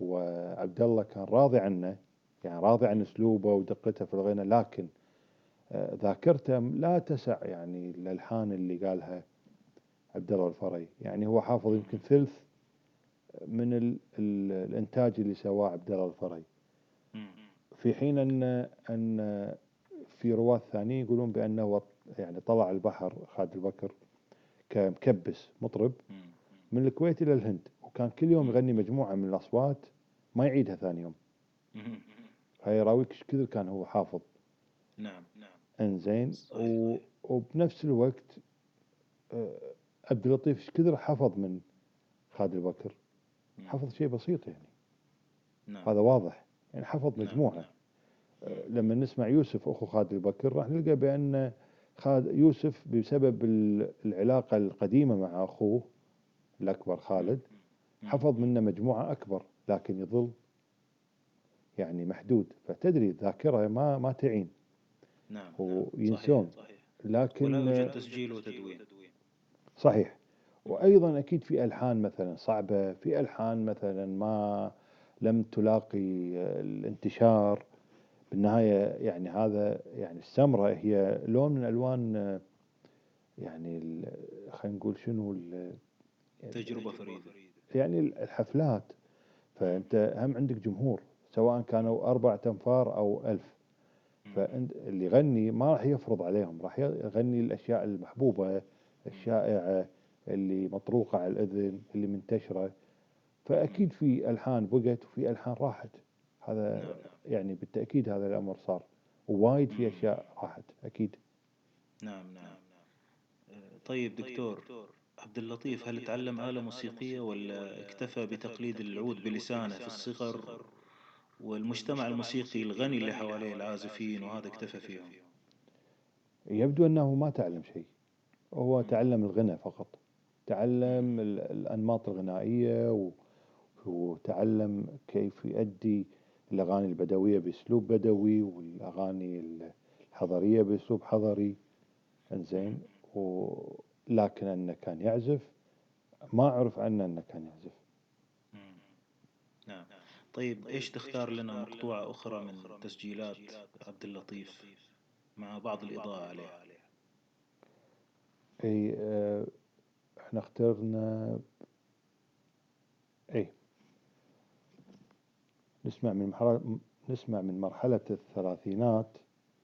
وعبد الله كان راضي عنه يعني راضي عن أسلوبه ودقته في الغنى لكن آه، ذاكرته لا تسع يعني الالحان اللي قالها عبد الله الفري يعني هو حافظ يمكن ثلث من ال ال الإنتاج اللي سواه عبد الله الفري. في حين أن أن في رواة ثانيين يقولون بأنه يعني طلع البحر خالد البكر كمكبس مطرب. من الكويت إلى الهند وكان كل يوم يغني مجموعة من الأصوات ما يعيدها ثاني يوم. مم. هاي يراويك إيش كثر كان هو حافظ؟ نعم نعم. إنزين و... وبنفس الوقت آه، عبد اللطيف إيش كثر حفظ من خالد البكر. حفظ شيء بسيط يعني. نعم. هذا واضح. يعني حفظ نعم، مجموعة. نعم. آه، لما نسمع يوسف أخو خالد البكر راح نلقى بأن خالد يوسف بسبب ال- العلاقة القديمة مع أخوه الأكبر خالد. حفظ منه مجموعة أكبر لكن يظل يعني محدود فتدري الذاكرة ما ما تعين. نعم هو نعم. صحيح صحيح. لكن ولا يوجد تسجيل وتدوين. صحيح. وأيضا أكيد في ألحان مثلا صعبة في ألحان مثلا ما لم تلاقي الانتشار. بالنهاية يعني هذا يعني السمرة هي لون من ألوان يعني ال- خلينا نقول شنو ال- تجربة فريدة. يعني الحفلات. فأنت هم عندك جمهور سواء كانوا أربعة أنفار أو ألف. فأنت اللي يغني ما راح يفرض عليهم راح يغني الأشياء المحبوبة الشائعة اللي مطروقة على الأذن اللي منتشرة. فأكيد في ألحان بقت وفي ألحان راحت. هذا نعم. يعني بالتأكيد هذا الأمر صار. ووايد في أشياء راحت أكيد. نعم نعم آه، طيب دكتور. عبد اللطيف هل تعلم آلة موسيقية ولا اكتفى بتقليد العود بلسانه في الصغر والمجتمع الموسيقي الغني اللي حواليه العازفين وهذا اكتفى فيهم. يبدو أنه ما تعلم شيء. هو تعلم الغنى فقط. تعلم ال- الأنماط الغنائية و- وتعلم كيف يؤدي الأغاني البدوية بأسلوب بدوي والأغاني الحضرية بأسلوب حضري. إنزين؟ ولكن أنه كان يعزف ما أعرف عنه أنه كان يعزف. نعم طيب إيش تختار لنا مقطوعة أخرى من تسجيلات عبد اللطيف مع بعض الإضاءة عليها إي آه، إحنا اخترنا إي نسمع من مرحلة نسمع من مرحلة الثلاثينات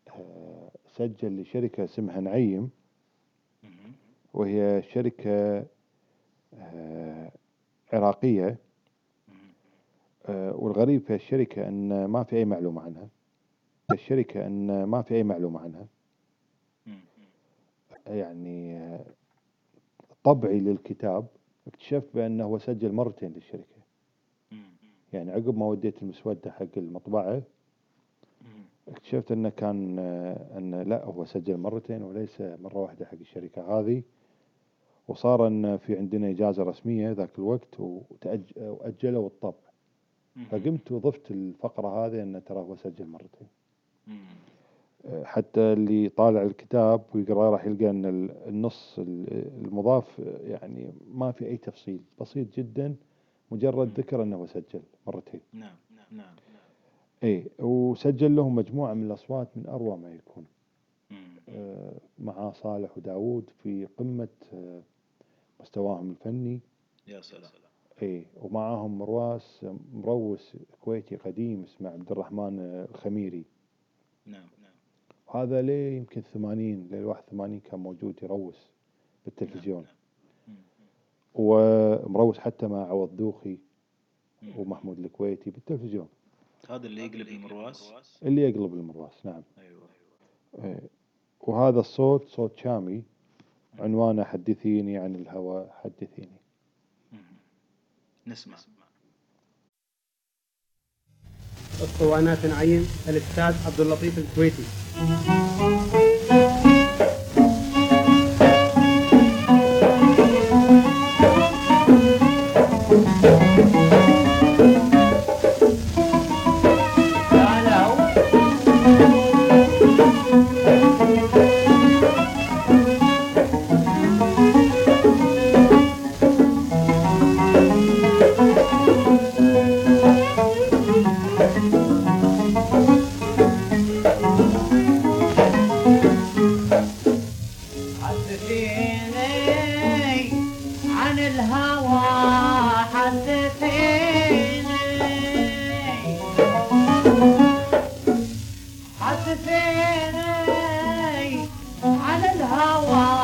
آه، سجل لشركة اسمها نعيم. وهي شركة آه، عراقية. آه، والغريب في الشركة أن ما في أي معلومة عنها الشركة أن ما في أي معلومة عنها. يعني آه، طبعي للكتاب اكتشفت بأنه هو سجل مرتين للشركة. يعني عقب ما وديت المسودة حق المطبعة. اكتشفت أنه كان أن لا هو سجل مرتين وليس مرة واحدة حق الشركة هذه وصار إن في عندنا إجازة رسمية ذاك الوقت وأجلوا الطبع. فقمت وضفت الفقرة هذه انه ترى هو سجل مرتين حتى اللي طالع الكتاب ويقرأ راح يلقى إن ال- النص ال- المضاف يعني ما في أي تفصيل. بسيط جدا مجرد ذكر إنه هو سجل مرتين. نعم نعم إي وسجل لهم مجموعة من الأصوات من اروع ما يكون. آه، مع صالح وداود في قمة آه، مستواهم الفني. يا سلام. إي ومعاهم مرواس مروس كويتي قديم اسمه عبد الرحمن الخميري. نعم نعم. هذا ليه يمكن ثمانين ليه واحد ثمانين كان موجود يروس بالتلفزيون. مم. ومروس حتى مع عوض دوخي. ومحمود الكويتي بالتلفزيون. هذا اللي يقلب المرواس اللي يقلب المرواس نعم. أيوه. إيه. وهذا الصوت صوت شامي. عنوانه حدثيني عن الهوى حدثيني. نسمع. اسطوانات نعيم الأستاذ عبد اللطيف الكويتي. حدثيني عن الهوى.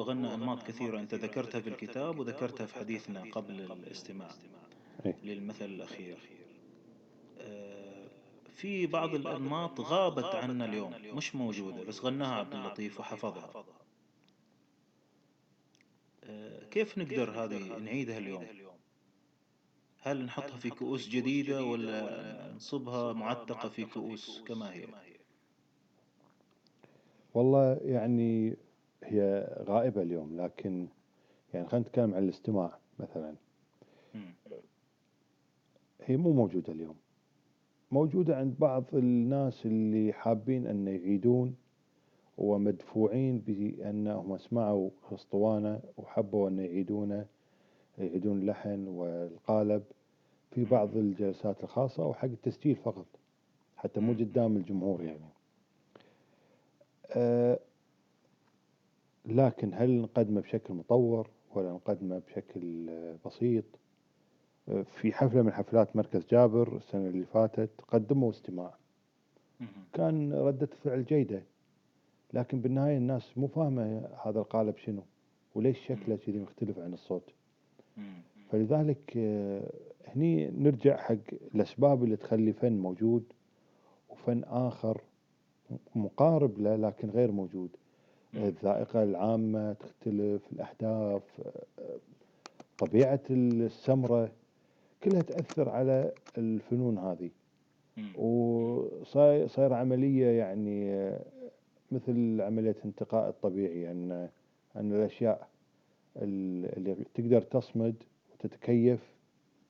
وغنى أنماط كثيرة. أنت ذكرتها في الكتاب وذكرتها في حديثنا قبل الاستماع. إيه. للمثل الأخير. آه، في بعض الأنماط غابت عنا اليوم. مش موجودة بس غناها عبد اللطيف وحفظها. آه، كيف نقدر هذه نعيدها اليوم؟ هل نحطها في كؤوس جديدة ولا نصبها معتقة في كؤوس كما هي؟ والله يعني هي غائبة اليوم لكن يعني خلينا نتكلم عن الاستماع مثلا. هي مو موجودة اليوم. موجودة عند بعض الناس اللي حابين أن يعيدون ومدفوعين بأنهم سمعوا أسطوانة وحبوا أن يعيدونه يعيدون اللحن والقالب في بعض الجلسات الخاصة وحق التسجيل فقط حتى مو قدام الجمهور يعني. أه لكن هل نقدمه بشكل مطور ولا نقدمه بشكل آه، بسيط آه، في حفلة من حفلات مركز جابر السنة اللي فاتت قدموا استماع. كان ردة الفعل جيدة لكن بالنهاية الناس مو فاهمة هذا القالب شنو وليش شكله كذي مختلف عن الصوت. فلذلك آه، هني نرجع حق الأسباب اللي تخلي فن موجود وفن آخر مقارب له لكن غير موجود. الذائقة العامة تختلف الأهداف آه، طبيعة السمرة كلها تأثر على الفنون هذه. وصاير صاير عملية يعني آه، مثل عملية انتقاء الطبيعي أن أن الأشياء ال- اللي تقدر تصمد وتتكيف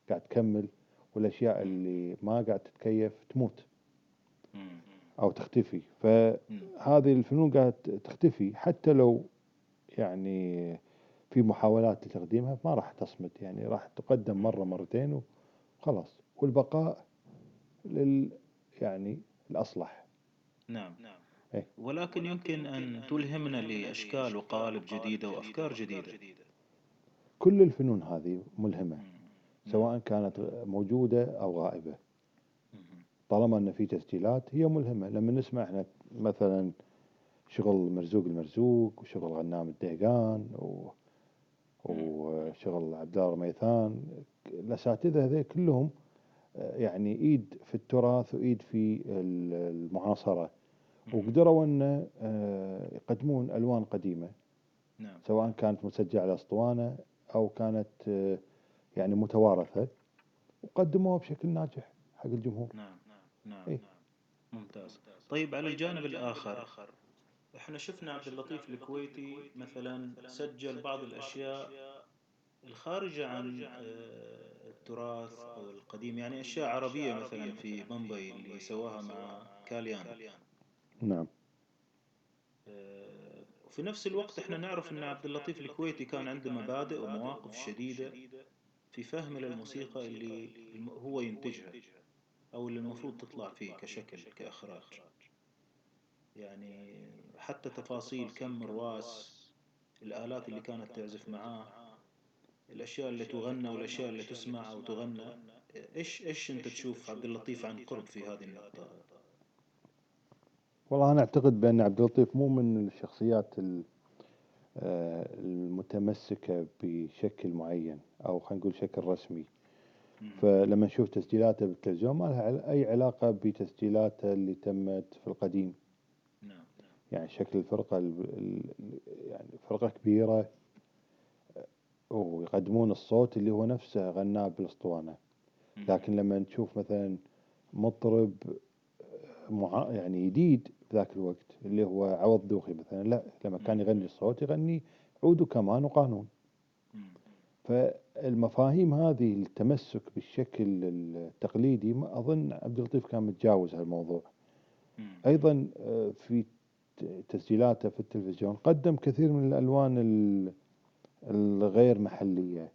قاعد تكمل والأشياء اللي ما قاعد تتكيف تموت. أو تختفي. فهذه الفنون قاعد تختفي. حتى لو يعني في محاولات لتقديمها ما راح تصمد. يعني راح تقدم مرة مرتين وخلاص. والبقاء لل يعني الأصلح. نعم. إيه. ولكن يمكن أن تلهمنا لأشكال وقالب جديدة وأفكار جديدة. كل الفنون هذه ملهمة. مم. سواء كانت موجودة أو غائبة. مم. طالما أن في تسجيلات هي ملهمة. لما نسمع إحنا مثلا شغل مرزوق المرزوق وشغل غنام الدهقان و... وشغل عبد الله رميثان الأساتذة هذي كلهم يعني إيد في التراث وإيد في ال- المعاصرة. وقدروا أن آه، يقدمون ألوان قديمة. نعم. سواء كانت مسجلة على أسطوانة أو كانت آه، يعني متوارثة وقدموها بشكل ناجح حق الجمهور. نعم. نعم إيه. نعم. ممتاز. طيب على الجانب الآخر إحنا شفنا عبد اللطيف الكويتي مثلا سجل بعض الأشياء الخارجة عن آه، التراث أو القديم يعني أشياء عربية مثلا في بمبي اللي سواها مع كاليان. نعم. آه، وفي نفس الوقت إحنا نعرف إن عبد اللطيف الكويتي كان عنده مبادئ ومواقف شديدة في فهم للموسيقى اللي هو ينتجها. أو اللي المفروض تطلع فيه كشكل كإخراج. يعني حتى تفاصيل كم رواس الآلات اللي كانت تعزف معاه الأشياء اللي تغنى والأشياء اللي تسمع أو تغنى. إيش إيش أنت تشوف عبد اللطيف عن قرب في هذه النقطة؟ والله أنا أعتقد بأن عبد اللطيف مو من الشخصيات ال- آه، المتمسكة بشكل معين أو خلينا نقول شكل رسمي. فلما نشوف تسجيلاته بالتلفزيون ما لها عل- أي علاقة بتسجيلاته اللي تمت في القديم. نعم يعني شكل الفرقة ال- ال- يعني فرقة كبيرة آه، ويقدمون الصوت اللي هو نفسه غناه بالأسطوانة. مم. لكن لما نشوف مثلا مطرب مع يعني جديد بذاك الوقت اللي هو عوض دوخي مثلا لا لما كان يغني الصوت يغني عود وكمان وقانون. فالمفاهيم هذه التمسك بالشكل التقليدي ما أظن عبد اللطيف كان متجاوز هالموضوع. مم. أيضا آه، في تسجيلاته في التلفزيون قدم كثير من الألوان ال- الغير محلية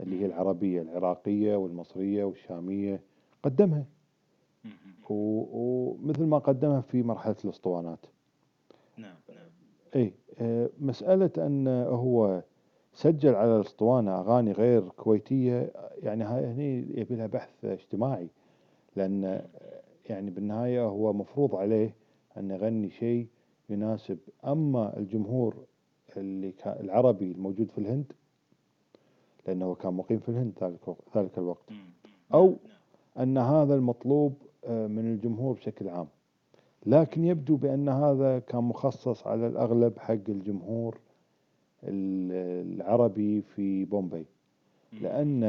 اللي هي العربية العراقية والمصرية والشامية قدمها. ومثل ما قدمها في مرحلة الأسطوانات. نعم نعم. اي آه، مسألة أن هو سجل على الأسطوانة أغاني غير كويتية يعني هاي هني يبي لها بحث اجتماعي لأن آه، يعني بالنهاية هو مفروض عليه أن يغني شيء يناسب أما الجمهور اللي العربي الموجود في الهند لأنه هو كان مقيم في الهند ذلك ذلك الوقت مم. أو نعم. أن هذا المطلوب آه، من الجمهور بشكل عام لكن يبدو بأن هذا كان مخصص على الأغلب حق الجمهور ال- العربي في بومبي. لأن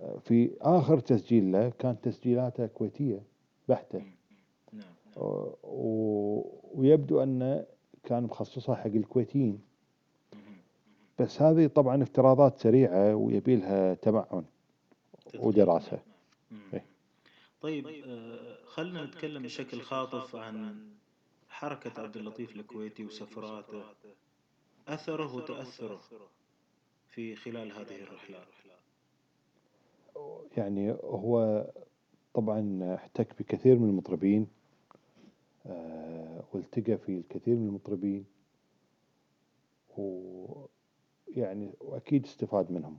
آه، في آخر تسجيل له كانت تسجيلاته كويتية بحتة. نعم نعم. ويبدو أن كان مخصصها حق الكويتيين. بس هذه طبعا افتراضات سريعة ويبي لها تمعن. ودراسة مم. إيه. طيب آه، خلنا نتكلم بشكل خاطف عن حركة عبد اللطيف الكويتي وسفراته أثره وتأثره في خلال هذه الرحلات يعني هو طبعا احتك بكثير من المطربين آه، والتقى في الكثير من المطربين ويعني وأكيد استفاد منهم.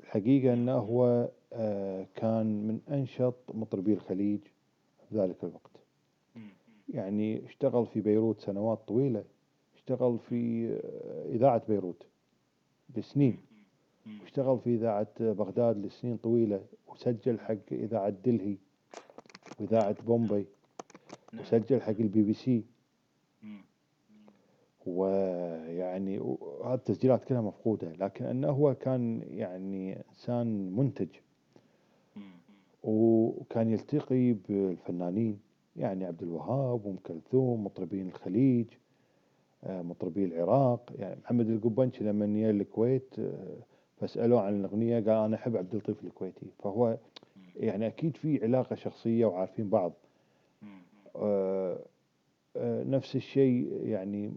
الحقيقة أنه هو آه، كان من أنشط مطربي الخليج في ذلك الوقت. يعني اشتغل في بيروت سنوات طويلة. اشتغل في إذاعة بيروت لسنين. واشتغل في إذاعة بغداد لسنين طويلة وسجل حق إذاعة دلهي وإذاعة بومبي وسجل حق البي بي سي. ويعني هذه التسجيلات كلها مفقودة لكن أنه هو كان يعني إنسان منتج. وكان يلتقي بالفنانين يعني عبد الوهاب وأم كلثوم مطربين الخليج. مطربي العراق. يعني محمد القبنشي لما جاء الكويت آه، فسألوه عن الأغنية قال أنا أحب عبد اللطيف الكويتي. فهو يعني أكيد في علاقة شخصية وعارفين بعض. آه، آه، نفس الشيء يعني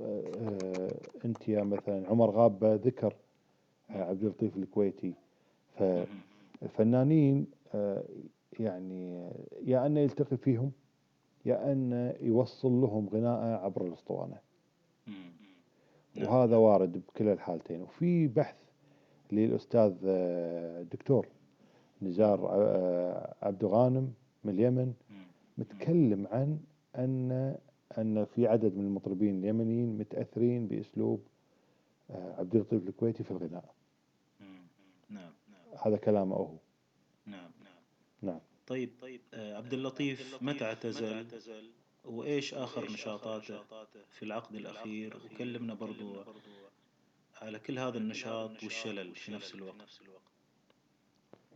آه، أنت يا مثلا عمر غابة ذكر آه، عبد اللطيف الكويتي. فالفنانين آه، يعني يا أنه يلتقي فيهم يا أنه يوصل لهم غناءة عبر الأسطوانة. وهذا وارد بكلا الحالتين. وفي بحث للأستاذ آه، الدكتور نزار آه، عبد غانم من اليمن متكلم عن أن أن في عدد من المطربين اليمنيين متأثرين بأسلوب آه، عبد اللطيف الكويتي في الغناء. نعم هذا كلامه هو. نعم نعم. طيب طيب آه، عبد اللطيف متى اعتزل؟ وإيش آخر نشاطاته في العقد الأخير؟ وكلمنا برضو على كل هذا النشاط والشلل في نفس الوقت.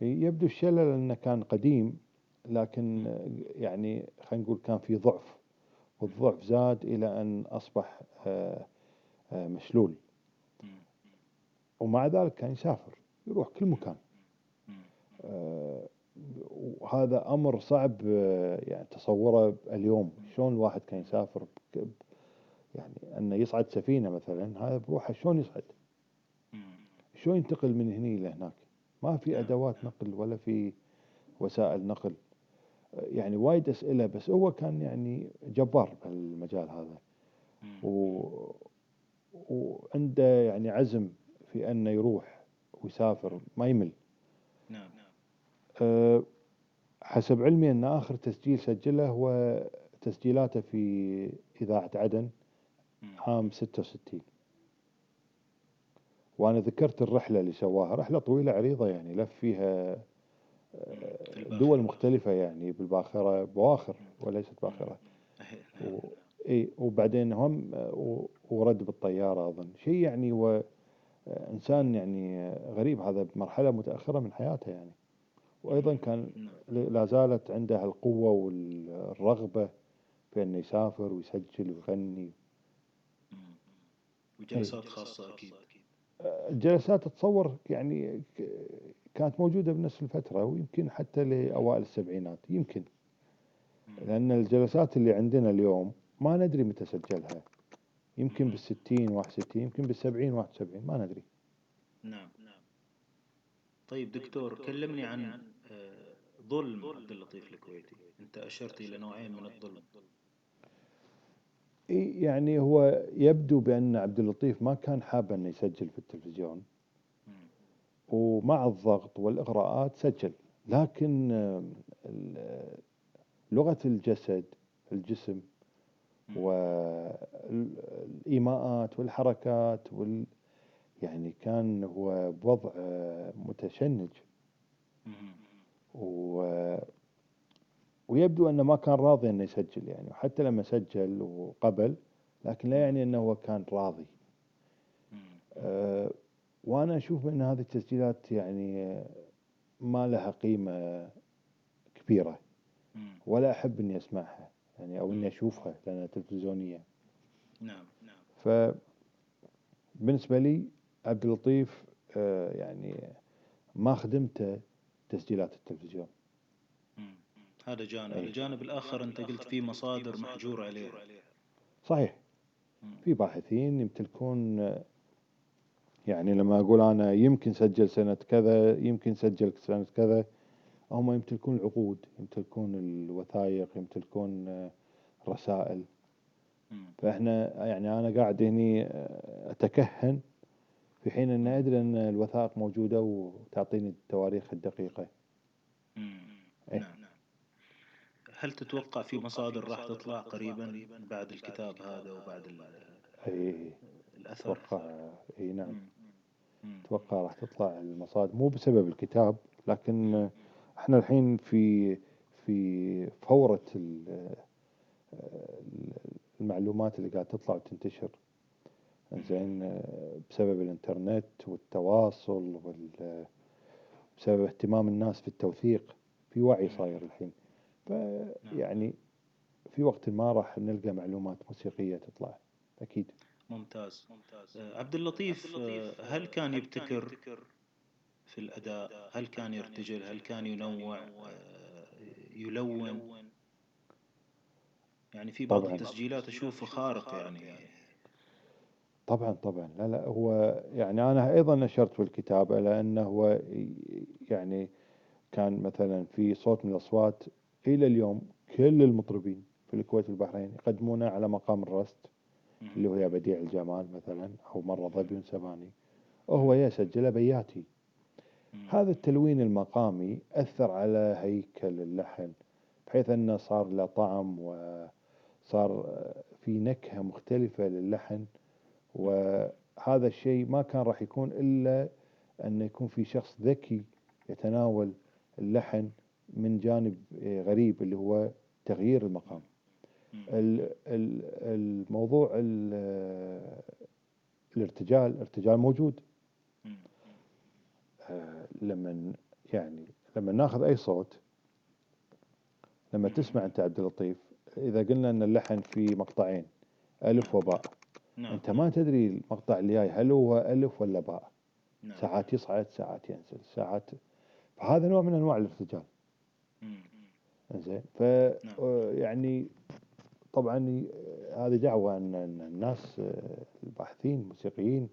يبدو الشلل أنه كان قديم لكن يعني خلينا نقول كان في ضعف والضعف زاد إلى أن أصبح آه، آه، مشلول. ومع ذلك كان يسافر يروح كل مكان. آه، وهذا أمر صعب آه، يعني تصوره اليوم. شلون الواحد كان يسافر يعني أنه يصعد سفينة مثلا هذا بروحه شلون يصعد؟ شلون ينتقل من هني إلى هناك؟ ما في أدوات نقل ولا في وسائل نقل. آه، يعني وايد أسئلة بس هو كان يعني جبار بهالمجال هذا. و... وعنده يعني عزم في أنه يروح ويسافر ما يمل. نعم. أه، حسب علمي أن آخر تسجيل سجله هو تسجيلاته في إذاعة عدن عام 66 وأنا ذكرت الرحلة اللي سواها رحلة طويلة عريضة يعني لف فيها في الباخرة. دول مختلفة يعني بالباخرة بواخر وليست باخرة. و... إي وبعدين هم و... ورد بالطيارة أظن. شيء يعني و... إنسان يعني غريب هذا بمرحلة متأخرة من حياته يعني. وأيضا كان نعم. لا زالت عنده القوة والرغبة في أنه يسافر ويسجل ويغني. وجلسات خاصة أكيد. الجلسات تتصور يعني ك- كانت موجودة بنفس الفترة ويمكن حتى لأوائل السبعينات يمكن. لأن الجلسات اللي عندنا اليوم ما ندري متى سجلها. يمكن بالستين واحد وستين يمكن بالسبعين واحد وسبعين ما ندري. نعم نعم. طيب دكتور كلمني عن آه، ظلم عبد اللطيف الكويتي. أنت أشرت إلى نوعين من الظلم. يعني هو يبدو بأن عبد اللطيف ما كان حاب أنه يسجل في التلفزيون. ومع الضغط والإغراءات سجل. لكن آه، ال- لغة الجسد الجسم والإيماءات والحركات وال يعني كان هو بوضع آه، متشنج. و ويبدو أنه ما كان راضي أنه يسجل يعني وحتى لما سجل وقبل لكن لا يعني أنه هو كان راضي. أه وأنا أشوف أن هذه التسجيلات يعني ما لها قيمة كبيرة. ولا أحب أني أسمعها يعني أو أني أشوفها لأنها تلفزيونية. نعم نعم. فبالنسبة لي عبد اللطيف آه، يعني ما خدمته تسجيلات التلفزيون هذا جانب أي. الجانب الآخر أنت قلت في مصادر محجور عليها صحيح. في باحثين يمتلكون آه، يعني لما أقول أنا يمكن سجل سنة كذا يمكن سجل سنة كذا هم يمتلكون العقود يمتلكون الوثائق يمتلكون آه، الرسائل مم. فإحنا يعني أنا قاعد هني أتكهن في حين أن أدري أن الوثائق موجودة وتعطيني التواريخ الدقيقة. إيه. نعم هل تتوقع في مصادر راح تطلع قريبا بعد الكتاب هذا وبعد ال- أي الأثر؟ أتوقع أي نعم. أتوقع راح تطلع المصادر. مو بسبب الكتاب لكن إحنا الحين في في فورة ال- المعلومات اللي قاعد تطلع وتنتشر. زين آه، بسبب الإنترنت والتواصل وال بسبب اهتمام الناس في التوثيق في وعي صاير الحين. فيعني في وقت ما راح نلقى معلومات موسيقية تطلع أكيد. ممتاز. آه، عبد اللطيف آه، هل كان يبتكر في الأداء؟ هل كان يرتجل؟ هل كان ينوع؟ يلون. يعني في بعض طبعاً. التسجيلات أشوفه خارق يعني. طبعا طبعا. لا لا هو يعني أنا أيضا نشرت في الكتابة لأنه هو يعني كان مثلا في صوت من الأصوات إلى اليوم كل المطربين في الكويت والبحرين يقدمونه على مقام الرست اللي هو يا بديع الجمال مثلا أو مرة ظبي ونسباني وهو يسجله بياتي. هذا التلوين المقامي أثر على هيكل اللحن بحيث أنه صار له طعم وصار في نكهة مختلفة للحن. وهذا الشيء ما كان راح يكون إلا أن يكون في شخص ذكي يتناول اللحن من جانب آه، غريب اللي هو تغيير المقام. ال- ال- الموضوع ال- الارتجال ارتجال موجود. آه، لما يعني لما ناخذ أي صوت لما تسمع أنت عبد اللطيف إذا قلنا إن اللحن في مقطعين ألف وباء. نعم. أنت ما تدري المقطع اللي جاي هل هو ألف ولا باء. نعم. ساعات يصعد ساعات ينزل ساعات. فهذا نوع من أنواع الارتجال. زين ف آه، يعني طبعا ي- هذه دعوة أن الناس آه، الباحثين الموسيقيين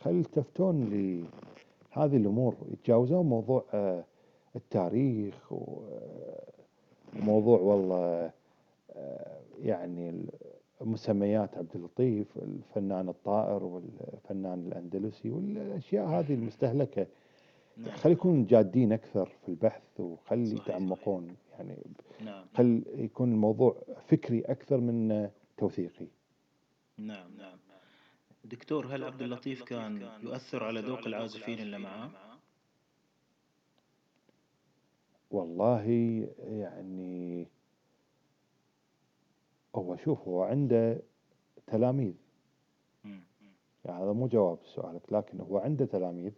خل يلتفتون لهذه الأمور. يتجاوزون موضوع آه، التاريخ آه، وموضوع والله آه، يعني مسميات عبد اللطيف الفنان الطائر والفنان الأندلسي والأشياء هذه المستهلكة. نعم. خلي يكونوا جادين أكثر في البحث وخلي. يتعمقون يعني نعم. خل يكون الموضوع فكري أكثر من توثيقي. نعم نعم. دكتور هل عبد اللطيف كان يؤثر على ذوق العازفين اللي معاه؟ والله يعني هو شوف هو عنده تلاميذ. يعني هذا مو جواب سؤالك لكن هو عنده تلاميذ.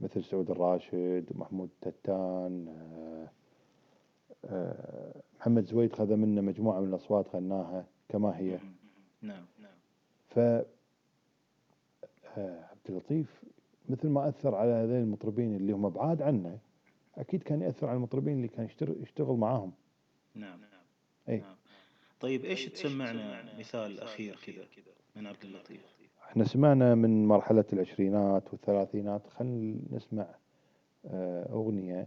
مثل سعود الراشد ومحمود تتان آه، آه، محمد زويد خذ منه مجموعة من الأصوات غناها كما هي. نعم نعم ف آه، عبد اللطيف مثل ما أثر على هذين المطربين اللي هم بعاد عنه أكيد كان يأثر على المطربين اللي كان يشتغل, معاهم نعم أي نعم. طيب إيش تسمعنا؟ مثال أخير كذا من عبد اللطيف؟ إحنا سمعنا من مرحلة العشرينات والثلاثينات خلينا نسمع آه، أغنية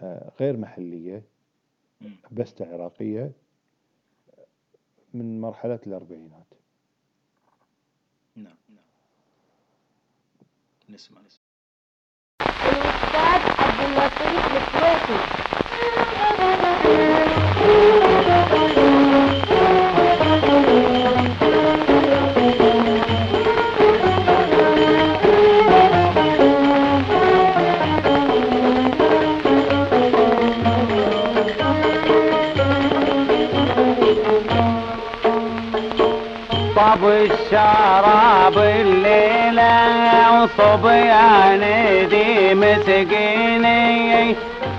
آه، غير محلية. بستة عراقية من مرحلة الأربعينات. نعم نعم. نسمع نسمع. الأستاذ عبد اللطيف الكويتي. الشراب الليلة وصبيان دي مسكيني.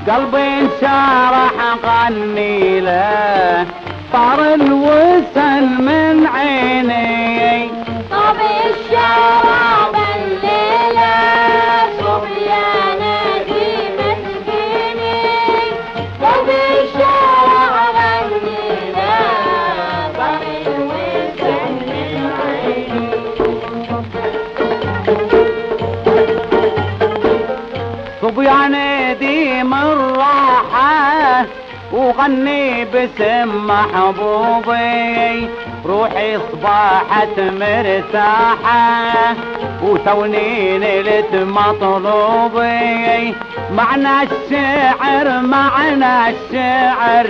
قلبي انشرح غني له طار الوسل من عيني. طب الشراب وغني باسم محبوبي. روحي صباحت مرتاحة وتوني نلت مطلوبي. معنى الشعر معنى الشعر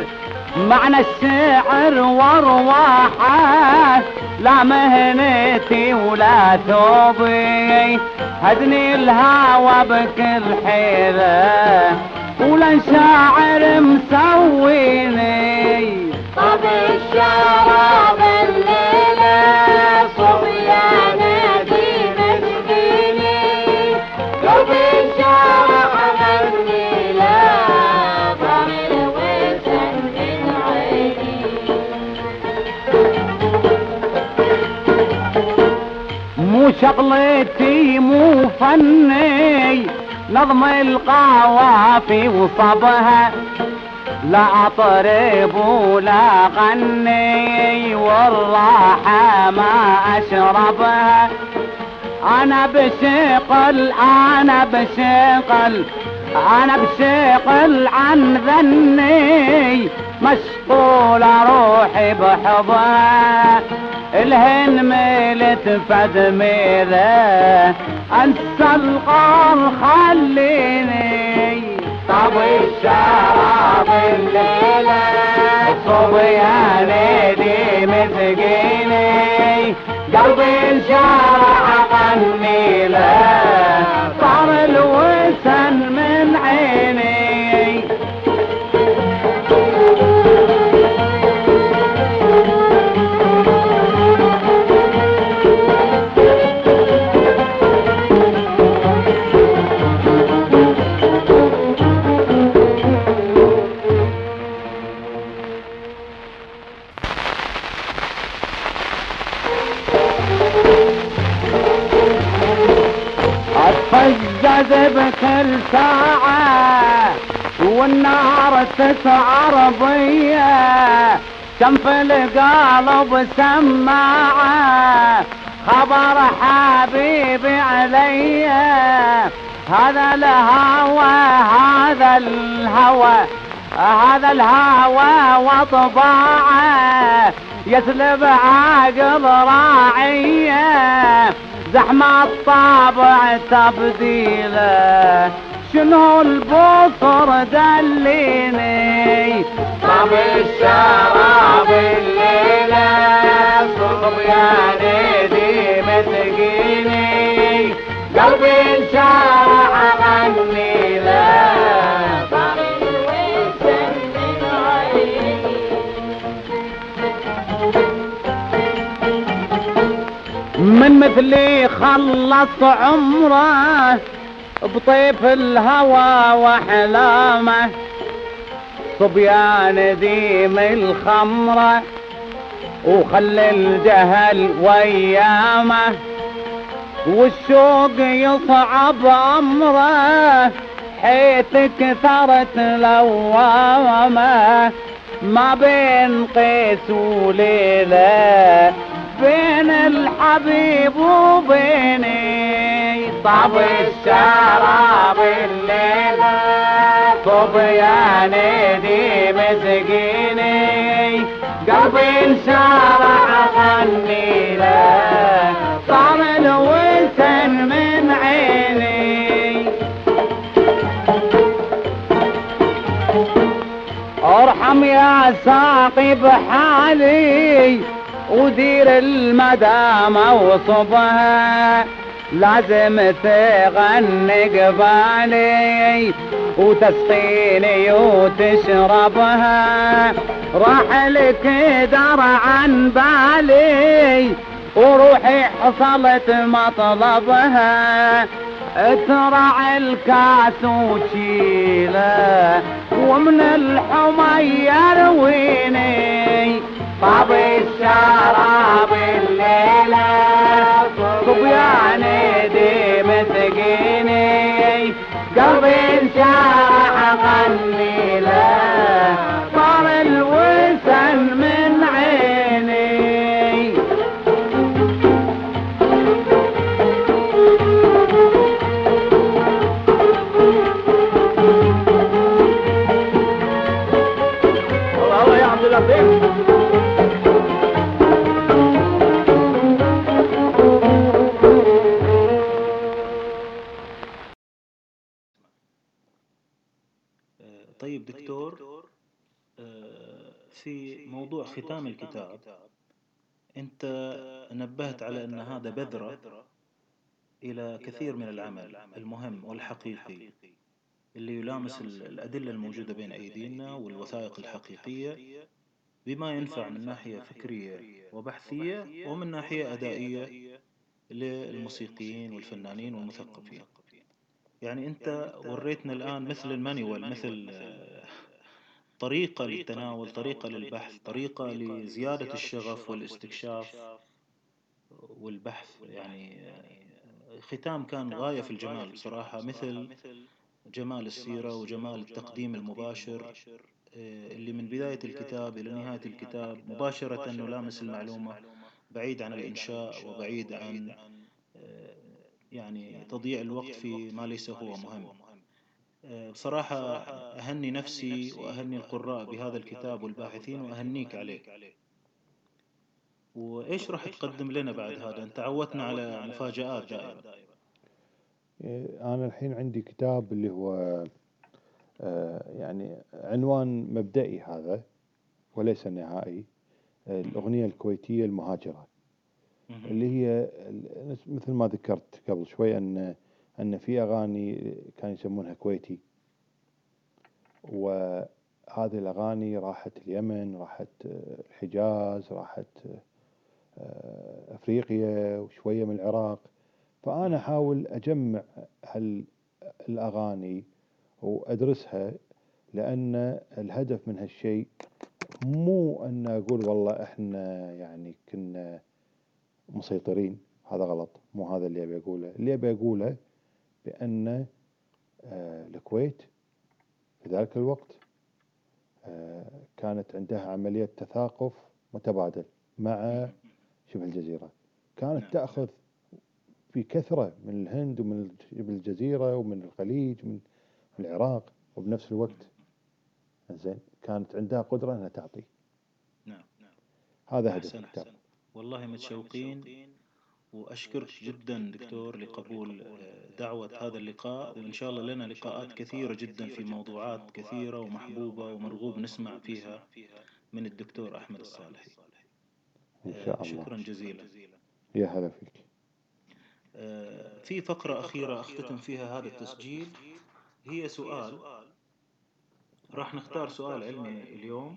معنى الشعر وارواحة. لا مهنتي ولا ثوبي. هدني الهوى بكل حيلة. ولا شاعر مسويني. طب الشراب الليلة صبيانة دي مسكيني طب الشراب الليلة طب الوسن من عيني. مو شغلتي مو فني. نظم القوافي وصبها. لا أطرب ولا غني والراحة ما أشربها. أنا بشقل أنا بشقل أنا بشقل عن ذني. مشغول روحي بحضها الهن ميلت فد ميلة. انسى القار خليني طب الشراب الليلة. صبياني دي مسكيني قلبي انشرح غني له صار الوسن من اتفجز بكل ساعة والنار تسعر بيا كم في القلب سماعة خبر حبيبي عليا هذا الهوى هذا الهوى هذا الهوى وطباعة يسلب عقل راعية. زحمة الطابع تبديله. شنو البصر دليني؟ طب الشراب الليلة صبياني دي مسكيني قلبي انشرح غني له من مثلي خلص عمره بطيف الهوى واحلامه صبيان ديم الخمره وخلي الجهل ويامه. والشوق يصعب امره حيث كثرت لوامه. ما بين قيس وليلة بين الحبيب وبيني طب الشراب الليلة. صبياني دي مسكيني قلبي انشرح غني له صار الوسن من ارحم يا ساقي بحالي ودير المدامة وصبها لازم تغني قبالي وتسقيني وتشربها. راح لك دار عن بالي وروحي حصلت مطلبها. اترع الكاس وشيله. ومن الحمى يرويني طب الشراب الليلة صبياني دي مسكيني قلبي انشرح غني له في موضوع ختام الكتاب. أنت نبهت على أن هذا بذرة إلى كثير من العمل المهم والحقيقي اللي يلامس ال- الأدلة الموجودة بين أيدينا والوثائق الحقيقية بما ينفع من ناحية فكرية وبحثية ومن ناحية أدائية للموسيقيين والفنانين والمثقفين. يعني أنت وريتنا الآن مثل المانيوال مثل طريقة للتناول طريقة للبحث طريقة لزيادة الشغف والاستكشاف والبحث. يعني آه، ختام كان غاية في الجمال بصراحة مثل جمال السيرة وجمال التقديم المباشر آه، اللي من بداية الكتاب إلى نهاية الكتاب مباشرة نلامس المعلومة بعيد عن الإنشاء وبعيد عن آه، يعني تضييع الوقت في ما ليس هو مهم. آه، بصراحة أهني نفسي وأهني القراء بهذا الكتاب والباحثين وأهنيك عليه. وإيش راح تقدم لنا بعد هذا؟ أنت عودتنا على مفاجآت دائما إيه، أنا الحين عندي كتاب اللي هو آه، يعني عنوان مبدئي هذا وليس نهائي آه، الأغنية الكويتية المهاجرة. اللي هي ال- مثل ما ذكرت قبل شوي أن أن في أغاني كانوا يسمونها كويتي. وهذه الأغاني راحت اليمن راحت آه، الحجاز راحت آه، أفريقيا وشوية من العراق. فأنا أحاول أجمع هال الأغاني وأدرسها لأن الهدف من هالشيء مو أن أقول والله إحنا يعني كنا مسيطرين. هذا غلط مو هذا اللي أبي أقوله. اللي أبي أقوله بأن آه، الكويت في ذلك الوقت آه، كانت عندها عملية تثاقف متبادل مع شبه الجزيرة. كانت نعم. تأخذ في كثرة من الهند ومن شبه الجزيرة ومن الخليج من العراق وبنفس الوقت زين كانت عندها قدرة أنها تعطي. نعم نعم. هذا هدف أحسن الكتاب. والله متشوقين وأشكرك جدا دكتور لقبول آه، دعوة هذا اللقاء وإن شاء الله لنا لقاءات كثيرة جدا في موضوعات كثيرة ومحبوبة ومرغوب نسمع فيها من الدكتور أحمد الصالحي. إن آه، شاء الله. شكرا جزيلا. يا هلا فيك. آه، في فقرة أخيرة أختتم فيها هذا التسجيل. هي سؤال. راح نختار سؤال علمي اليوم.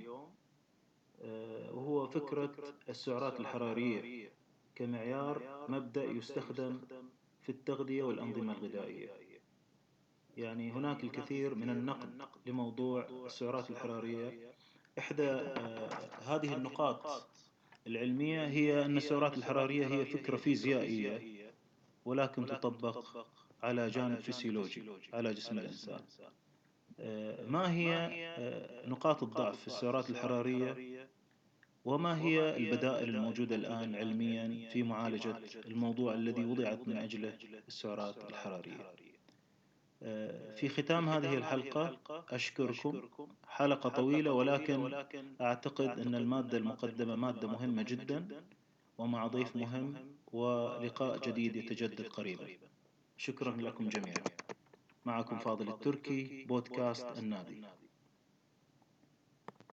آه، وهو فكرة السعرات الحرارية. كمعيار مبدأ يستخدم في التغذية والأنظمة الغذائية. يعني هناك الكثير من النقد لموضوع السعرات الحرارية. إحدى آه، هذه النقاط العلمية هي أن السعرات الحرارية هي فكرة فيزيائية ولكن تطبق على جانب فسيولوجي على جسم الإنسان. آه، ما هي آه، نقاط الضعف في السعرات الحرارية؟ وما هي البدائل الموجودة الآن علميا في معالجة الموضوع الذي وضعت من أجله السعرات الحرارية. آه، في ختام هذه الحلقة أشكركم. حلقة طويلة ولكن أعتقد أن المادة المقدمة مادة مهمة جدا ومع ضيف مهم ولقاء جديد يتجدد قريبا. شكرا لكم جميعا. معكم فاضل التركي بودكاست النادي.